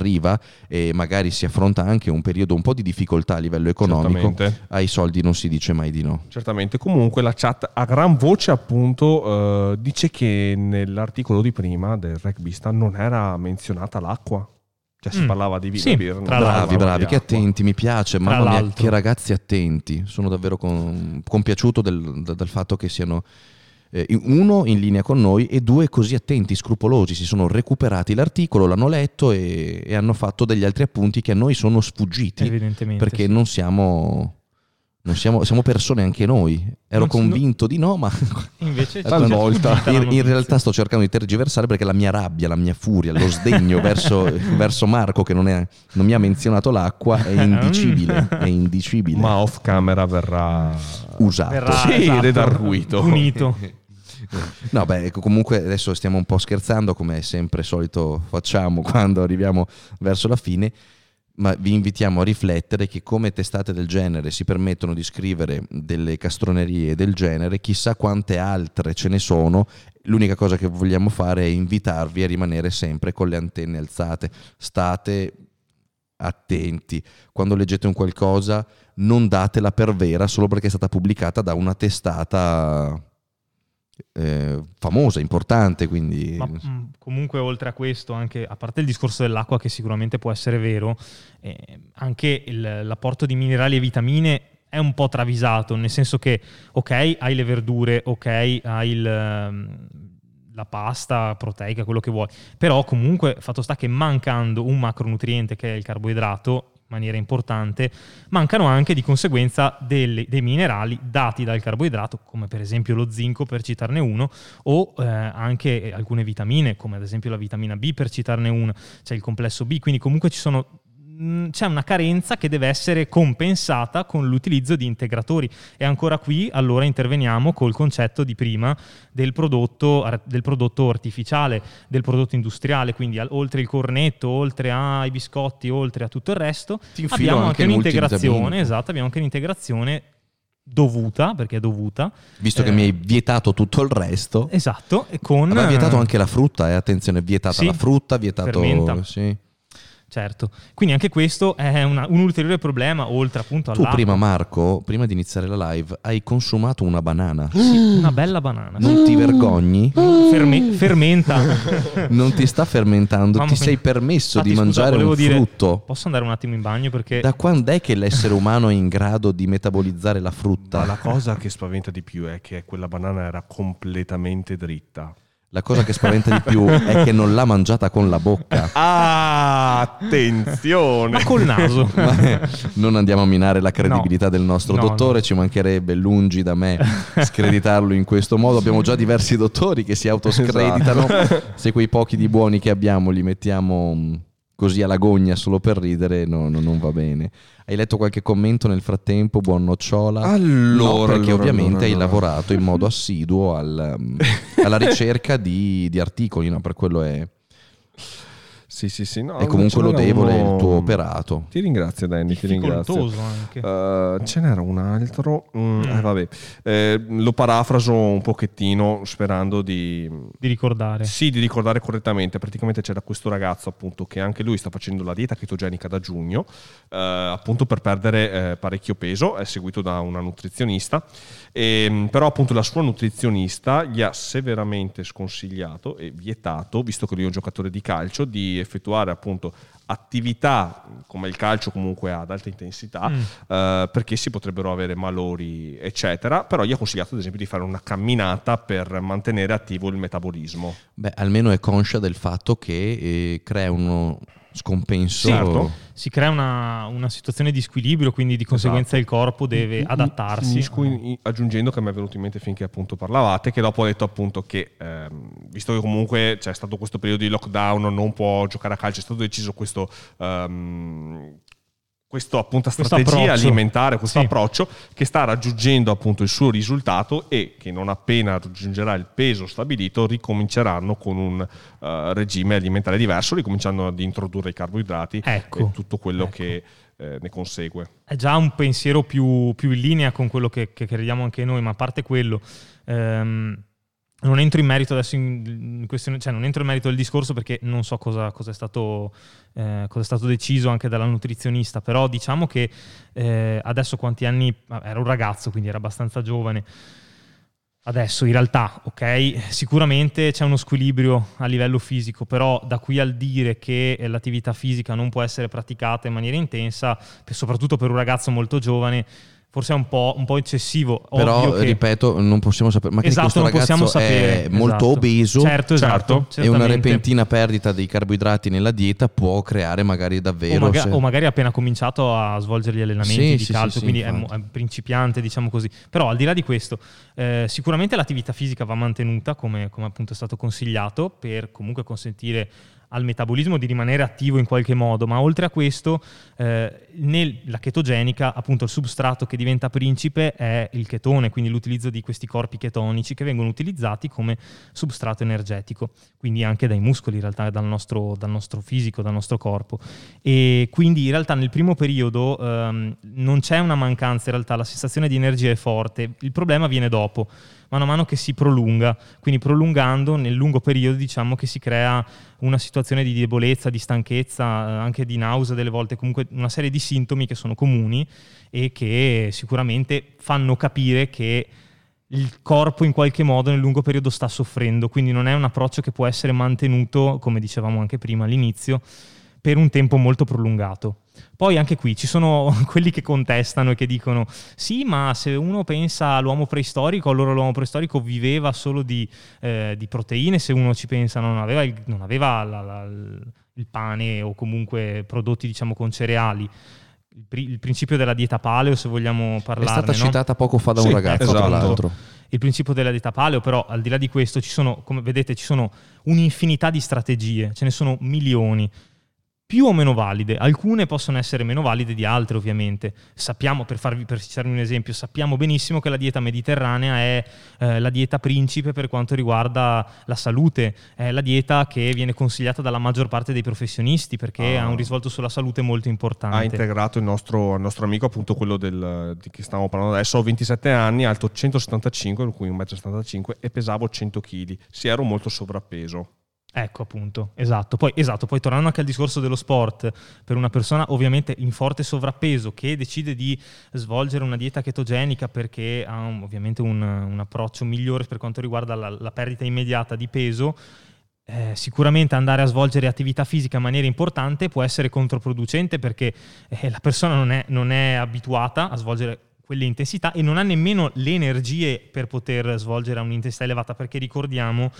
e magari si affronta anche un periodo un po' di difficoltà a livello economico, Certamente. ai soldi non si dice mai di no. Certamente, comunque la chat a gran voce appunto eh, dice che nell'articolo di prima del rugbista non era menzionata l'acqua. Cioè si Mm. parlava di vino Sì, l'altro. Bravi, bravi, che attenti, mi piace, Tra mamma mia, l'altro. che ragazzi attenti. Sono davvero con- compiaciuto del, dal fatto che siano eh, uno in linea con noi e due così attenti, scrupolosi, si sono recuperati l'articolo, l'hanno letto e, e hanno fatto degli altri appunti che a noi sono sfuggiti Evidentemente. perché sì. non siamo... Non siamo, siamo persone anche noi. Ero Non convinto di no, ma Invece la in, in realtà sto cercando di tergiversare perché la mia rabbia, la mia furia, lo sdegno verso, verso Marco che non, è- non mi ha menzionato l'acqua è indicibile. È indicibile. Ma off camera verrà usato. Verrà, Sì, esatto, redarguito. punito. No, beh, ecco, comunque adesso stiamo un po' scherzando, come sempre solito facciamo quando arriviamo verso la fine, ma vi invitiamo a riflettere che come testate del genere si permettono di scrivere delle castronerie del genere, chissà quante altre ce ne sono. L'unica cosa che vogliamo fare è invitarvi a rimanere sempre con le antenne alzate. State attenti. Quando leggete un qualcosa, non datela per vera solo perché è stata pubblicata da una testata eh, famosa, importante. Quindi Ma mh, comunque oltre a questo, anche a parte il discorso dell'acqua che sicuramente può essere vero, eh, anche il- l'apporto di minerali e vitamine è un po' travisato, nel senso che ok, hai le verdure, ok, hai il, ehm, la pasta proteica, quello che vuoi, però comunque fatto sta che mancando un macronutriente che è il carboidrato, maniera importante, mancano anche di conseguenza delle, dei minerali dati dal carboidrato, come per esempio lo zinco per citarne uno, o eh, anche alcune vitamine, come ad esempio la vitamina B per citarne una, c'è il complesso B, quindi comunque ci sono c'è una carenza che deve essere compensata con l'utilizzo di integratori. E ancora qui allora interveniamo col concetto di prima del prodotto, del prodotto artificiale, del prodotto industriale, quindi oltre il cornetto, oltre ai biscotti, oltre a tutto il resto, abbiamo anche, anche un'integrazione, esatto, abbiamo anche un'integrazione dovuta, perché è dovuta. Visto eh, che mi hai vietato tutto il resto. Esatto, e con... Ma hai vietato anche la frutta, eh? attenzione, vietata sì, la frutta, vietato... Fermenta. Sì. Certo, quindi anche questo è una, un ulteriore problema oltre appunto all'acqua. Tu prima Marco, prima di iniziare la live, hai consumato una banana. Sì, una bella banana. Non ti vergogni? Ferme- fermenta. non ti sta fermentando, Mamma ti sei permesso di mangiare scusa, un dire, frutto. Posso andare un attimo in bagno perché... Da quando è che l'essere umano è in grado di metabolizzare la frutta? Ma la cosa che spaventa di più è che quella banana era completamente dritta. La cosa che spaventa di più è che non l'ha mangiata con la bocca. Ah, attenzione! Ma col naso. Ma non andiamo a minare la credibilità no. del nostro no, dottore, no. ci mancherebbe lungi da me screditarlo in questo modo. Abbiamo già diversi dottori che si autoscreditano. Esatto. Se quei pochi di buoni che abbiamo li mettiamo mm, così alla gogna solo per ridere, no, non va bene. Hai letto qualche commento nel frattempo, buon nocciola? Allora, no, perché allora, ovviamente allora, hai lavorato in modo assiduo al, um, alla ricerca di, di articoli, no? per quello è sì, sì, sì. No, è comunque lodevole uno... il tuo operato. Ti ringrazio, Danny. Ti ringrazio. Anche. Uh, ce n'era un altro. Mm, mm. Eh, vabbè. Eh, lo parafraso un pochettino sperando di... di ricordare. Sì, di ricordare correttamente. Praticamente c'era questo ragazzo, appunto, che anche lui sta facendo la dieta chetogenica da giugno, eh, appunto per perdere eh, parecchio peso. È seguito da una nutrizionista. E, ehm, però, appunto, la sua nutrizionista gli ha severamente sconsigliato e vietato, visto che lui è un giocatore di calcio, di effettuare appunto attività come il calcio comunque ad alta intensità mm. eh, perché si potrebbero avere malori eccetera però gli ha consigliato ad esempio di fare una camminata per mantenere attivo il metabolismo beh almeno è conscia del fatto che eh, crea uno scompenso. Certo. Si crea una, una, situazione di squilibrio, quindi di conseguenza esatto. il corpo deve adattarsi. Finisco in, aggiungendo che mi è venuto in mente finché appunto parlavate, che dopo ho detto appunto che ehm, visto che comunque c'è stato questo periodo di lockdown, non può giocare a calcio, è stato deciso questo ehm, questa appunto strategia questo alimentare, questo sì. approccio che sta raggiungendo appunto il suo risultato e che non appena raggiungerà il peso stabilito ricominceranno con un uh, regime alimentare diverso, ricominciando ad introdurre i carboidrati ecco. e tutto quello ecco. che eh, ne consegue. È già un pensiero più, più in linea con quello che, che, crediamo anche noi, ma a parte quello... Ehm, non entro in merito adesso in, questione, cioè non entro in merito del discorso perché non so cosa, cosa, è stato, eh, cosa, è stato, deciso anche dalla nutrizionista, però diciamo che eh, adesso quanti anni, era un ragazzo quindi era abbastanza giovane, adesso in realtà ok, sicuramente c'è uno squilibrio a livello fisico, però da qui al dire che l'attività fisica non può essere praticata in maniera intensa, soprattutto per un ragazzo molto giovane, forse è un po', un po eccessivo. Però, che... ripeto, non possiamo sapere. Ma esatto, questo ragazzo è molto esatto. obeso. Certo, esatto. E una repentina perdita dei carboidrati nella dieta può creare magari davvero... O, maga- se... o magari ha appena cominciato a svolgere gli allenamenti sì, di sì, calcio, sì, quindi è, è, principiante, diciamo così. Però al di là di questo, eh, sicuramente l'attività fisica va mantenuta, come, come appunto è stato consigliato, per comunque consentire al metabolismo di rimanere attivo in qualche modo, ma oltre a questo eh, nella chetogenica appunto il substrato che diventa principe è il chetone, quindi l'utilizzo di questi corpi chetonici che vengono utilizzati come substrato energetico, quindi anche dai muscoli in realtà, dal nostro, dal nostro fisico, dal nostro corpo. E quindi in realtà nel primo periodo ehm, non c'è una mancanza, in realtà la sensazione di energia è forte, il problema viene dopo mano a mano che si prolunga, quindi prolungando nel lungo periodo diciamo che si crea una situazione di debolezza, di stanchezza, eh, anche di nausea delle volte, comunque una serie di sintomi che sono comuni e che sicuramente fanno capire che il corpo in qualche modo nel lungo periodo sta soffrendo, quindi non è un approccio che può essere mantenuto, come dicevamo anche prima all'inizio, per un tempo molto prolungato. Poi anche qui ci sono quelli che contestano e che dicono sì, ma se uno pensa all'uomo preistorico, allora l'uomo preistorico viveva solo di, eh, di proteine, se uno ci pensa non aveva il, non aveva la, la, il pane o comunque prodotti diciamo con cereali. Il, pri- il principio della dieta paleo, se vogliamo parlarne. È stata no? citata poco fa da un Sì, ragazzo, esatto. tra l'altro. il principio della dieta paleo, però al di là di questo ci sono, come vedete, ci sono un'infinità di strategie, ce ne sono milioni, più o meno valide. Alcune possono essere meno valide di altre, ovviamente. Sappiamo, per farvi per citarvi un esempio, sappiamo benissimo che la dieta mediterranea è eh, la dieta principe per quanto riguarda la salute, è la dieta che viene consigliata dalla maggior parte dei professionisti perché Ah. ha un risvolto sulla salute molto importante. Ha integrato il nostro, il nostro amico, appunto quello del, di cui stiamo parlando adesso. Ho 27 anni, alto 175, per cui 1,75 m e pesavo 100 kg. Sì, ero molto sovrappeso. Ecco appunto, esatto. Poi, esatto. Poi tornando anche al discorso dello sport, per una persona ovviamente in forte sovrappeso che decide di svolgere una dieta chetogenica perché ha un- ovviamente un, un approccio migliore per quanto riguarda la, la perdita immediata di peso, eh, sicuramente andare a svolgere attività fisica in maniera importante può essere controproducente perché eh, la persona non è, non è abituata a svolgere quelle intensità e non ha nemmeno le energie per poter svolgere a un'intensità elevata perché ricordiamo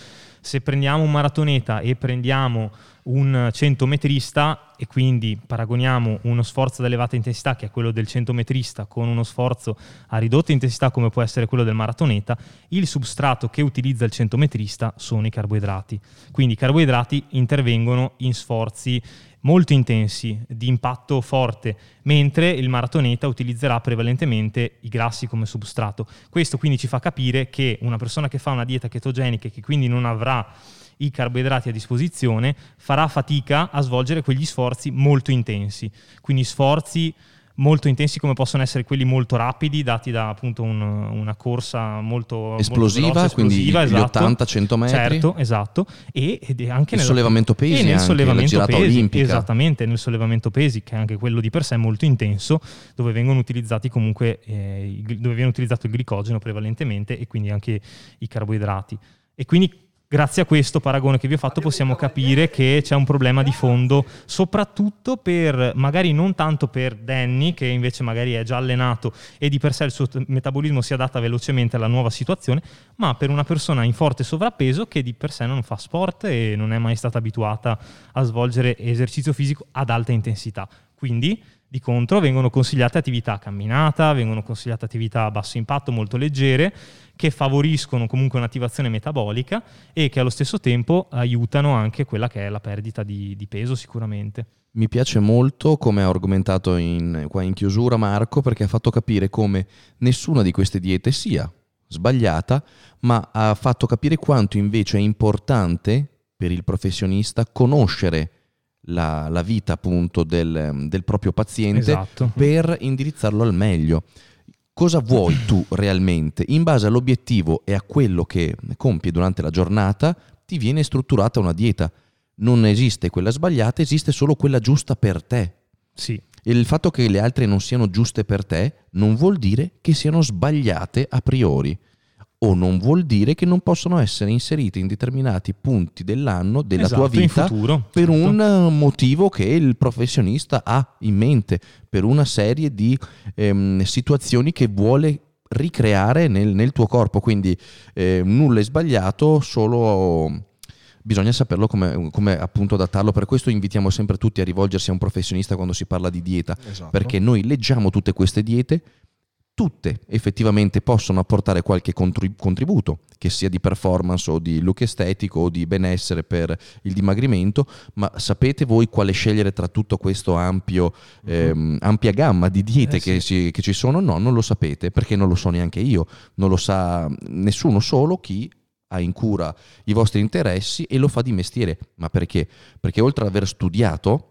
se prendiamo un maratoneta e prendiamo un centometrista e quindi paragoniamo uno sforzo ad elevata intensità che è quello del centometrista con uno sforzo a ridotta intensità come può essere quello del maratoneta, il substrato che utilizza il centometrista sono i carboidrati. Quindi i carboidrati intervengono in sforzi molto intensi, di impatto forte, mentre il maratoneta utilizzerà prevalentemente i grassi come substrato. Questo quindi ci fa capire che una persona che fa una dieta chetogenica e che quindi non avrà i carboidrati a disposizione farà fatica a svolgere quegli sforzi molto intensi. Quindi sforzi molto intensi come possono essere quelli molto rapidi dati da appunto un- una corsa molto Esplosiva, molto veloce, quindi esplosiva, gli esatto. 80-100 metri. Certo, esatto. E, ed anche nella- sollevamento pesi e nel anche, sollevamento pesi, olimpica. Esattamente, nel sollevamento pesi, che è anche quello di per sé molto intenso, dove vengono utilizzati comunque, eh, dove viene utilizzato il glicogeno prevalentemente e quindi anche i carboidrati. E quindi grazie a questo paragone che vi ho fatto possiamo capire che c'è un problema di fondo, soprattutto per, magari non tanto per Danny, che invece magari è già allenato e di per sé il suo metabolismo si adatta velocemente alla nuova situazione, ma per una persona in forte sovrappeso che di per sé non fa sport e non è mai stata abituata a svolgere esercizio fisico ad alta intensità. Quindi, di contro, vengono consigliate attività a camminata, vengono consigliate attività a basso impatto, molto leggere, che favoriscono comunque un'attivazione metabolica e che allo stesso tempo aiutano anche quella che è la perdita di, di peso sicuramente. Mi piace molto come ha argomentato in, qua in chiusura Marco perché ha fatto capire come nessuna di queste diete sia sbagliata, ma ha fatto capire quanto invece è importante per il professionista conoscere la, la vita appunto del, del proprio paziente Esatto. per indirizzarlo al meglio. Cosa vuoi tu realmente? In base all'obiettivo e a quello che compie durante la giornata, ti viene strutturata una dieta. Non esiste quella sbagliata, esiste solo quella giusta per te. Sì, E il fatto che le altre non siano giuste per te non vuol dire che siano sbagliate a priori o non vuol dire che non possono essere inserite in determinati punti dell'anno della esatto, tua vita futuro. per certo. un eh, motivo che il professionista ha in mente, per una serie di ehm, situazioni che vuole ricreare nel, nel tuo corpo. Quindi eh, nulla è sbagliato, solo bisogna saperlo come, come appunto adattarlo. Per questo invitiamo sempre tutti a rivolgersi a un professionista quando si parla di dieta, Esatto. perché noi leggiamo tutte queste diete. Tutte effettivamente possono apportare qualche contri- contributo, che sia di performance o di look estetico o di benessere per il dimagrimento, ma sapete voi quale scegliere tra tutto questo ampio, ehm, ampia gamma di diete Eh, che, si- che ci sono? No, non lo sapete, perché non lo so neanche io, non lo sa nessuno, solo chi ha in cura i vostri interessi e lo fa di mestiere. Ma perché? Perché oltre ad aver studiato,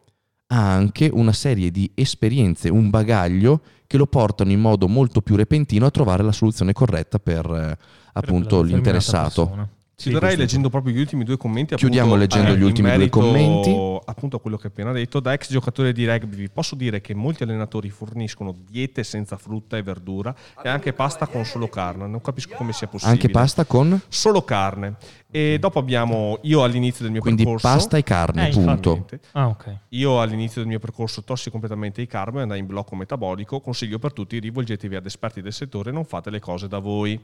ha anche una serie di esperienze, un bagaglio che lo portano in modo molto più repentino a trovare la soluzione corretta per eh, Per appunto l'interessato. persona. Sì, Chiuderei questo- leggendo proprio gli ultimi due commenti. Chiudiamo appunto, leggendo eh, gli ultimi due commenti. Appunto a quello che hai appena detto. Da ex giocatore di rugby vi posso dire che molti allenatori forniscono diete senza frutta e verdura e anche pasta con solo carne. Non capisco come sia possibile. Anche pasta con? Solo carne. E dopo abbiamo, io all'inizio del mio Quindi percorso... pasta e carne, Eh, punto. Ah, ok. Io all'inizio del mio percorso tossi completamente i carbo e andai in blocco metabolico. Consiglio per tutti, rivolgetevi ad esperti del settore, non fate le cose da voi.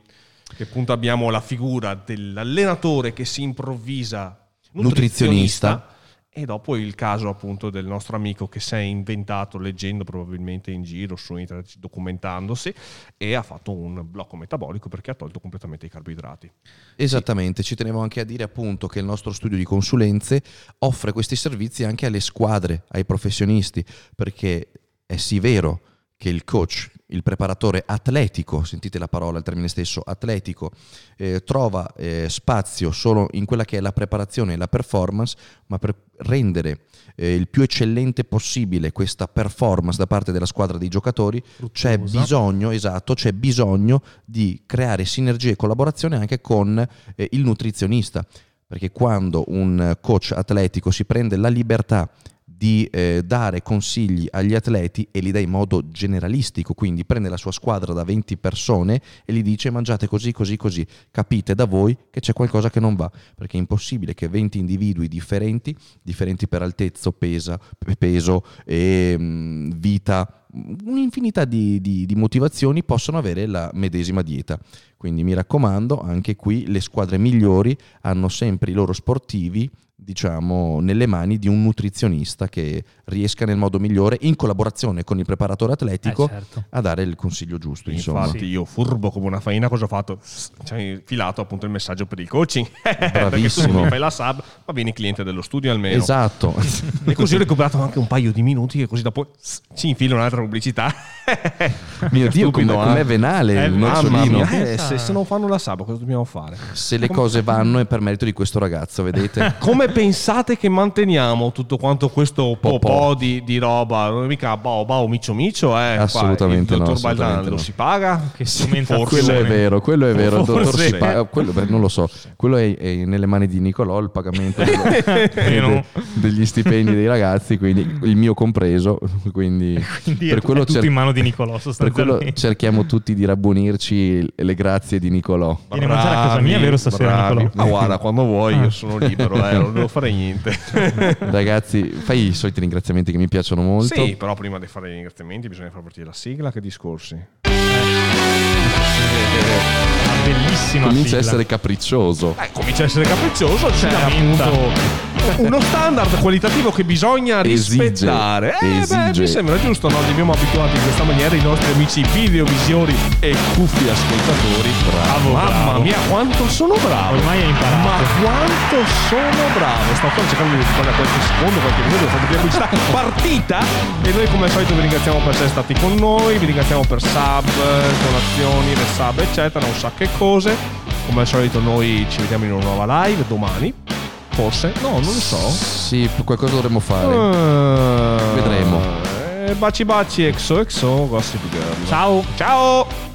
Che appunto abbiamo la figura dell'allenatore che si improvvisa Nutrizionista. E dopo il caso appunto del nostro amico che si è inventato leggendo probabilmente in giro su internet, documentandosi, e ha fatto un blocco metabolico perché ha tolto completamente i carboidrati. Esattamente, ci tenevo anche a dire appunto che il nostro studio di consulenze offre questi servizi anche alle squadre, ai professionisti, perché è sì vero che il coach, il preparatore atletico, sentite la parola, il termine stesso, atletico, eh, trova eh, spazio solo in quella che è la preparazione e la performance, ma per rendere eh, il più eccellente possibile questa performance da parte della squadra dei giocatori, Fruttuosa. c'è bisogno, esatto, c'è bisogno di creare sinergie e collaborazione anche con eh, il nutrizionista, perché quando un coach atletico si prende la libertà di eh, dare consigli agli atleti e li dà in modo generalistico, quindi prende la sua squadra da 20 persone e gli dice mangiate così, così, così, capite da voi che c'è qualcosa che non va, perché è impossibile che 20 individui differenti, differenti per altezza, pesa, peso e mh, vita, un'infinità di, di, di motivazioni possono avere la medesima dieta. Quindi mi raccomando, anche qui le squadre migliori hanno sempre i loro sportivi diciamo, nelle mani di un nutrizionista che riesca nel modo migliore, in collaborazione con il preparatore atletico, Eh, certo. a dare il consiglio giusto. Insomma. Infatti, io furbo come una faina, cosa ho fatto? Ci hai filato appunto il messaggio per il coaching. Perché tu Bravissimo. mi fai la sub, ma vieni cliente dello studio almeno. Esatto. E così ho recuperato anche un paio di minuti e così dopo ci infilo un'altra pubblicità. Mio Dio, come, eh. com'è venale Eh, il Mamma nocciolino. eh, se, se non fanno la sub cosa dobbiamo fare? Se le cose vanno è per merito di questo ragazzo, vedete? Come pensate che manteniamo tutto quanto questo po', Po' di, di roba? Non è mica bao bao micio micio, eh? Qua Assolutamente il no, dottor Baldan assolutamente lo no. si paga? Che strumentazione. Quello è vero, quello è vero. Il dottor Forse. si paga- quello- beh, non lo so, quello è, è nelle mani di Nicolò il pagamento dello- de- degli stipendi dei ragazzi, quindi il mio compreso. Quindi, Quindi per è, quello è tutto cer- in mano di Nicolò per quello cerchiamo tutti di rabbonirci le grazie di Nicolò. Vieni a mangiare a casa mia, vero, stasera, bravi. Nicolò? Ma guarda, quando vuoi Ah. io sono libero, eh, non devo fare niente. Ragazzi, fai i soliti ringraziamenti che mi piacciono molto. Sì, però prima di fare i ringraziamenti bisogna far partire la sigla, che discorsi. Una bellissima Comincia a sigla. essere capriccioso. Eh, comincia a essere capriccioso, c'è lamenta. appunto uno standard qualitativo che bisogna Esige, rispettare. Eh, beh, esige. mi sembra giusto, no? Li abbiamo abituati in questa maniera i nostri amici videovisori e cuffi ascoltatori. Bravo, Mamma bravo. mia, quanto sono bravo! Ormai hai imparato. Ma quanto sono bravo! Sto ancora cercando di fare qualche secondo, qualche minuto, qualche pubblicità partita. E noi come al solito vi ringraziamo per essere stati con noi, vi ringraziamo per sub, donazioni, le sub, eccetera, un sacco di cose. Come al solito noi ci vediamo in una nuova live domani. Forse? No, non lo so. Sì, qualcosa dovremmo fare. Eh, Vedremo. eh, baci baci, exo exo, gossip girl. Ciao. Ciao!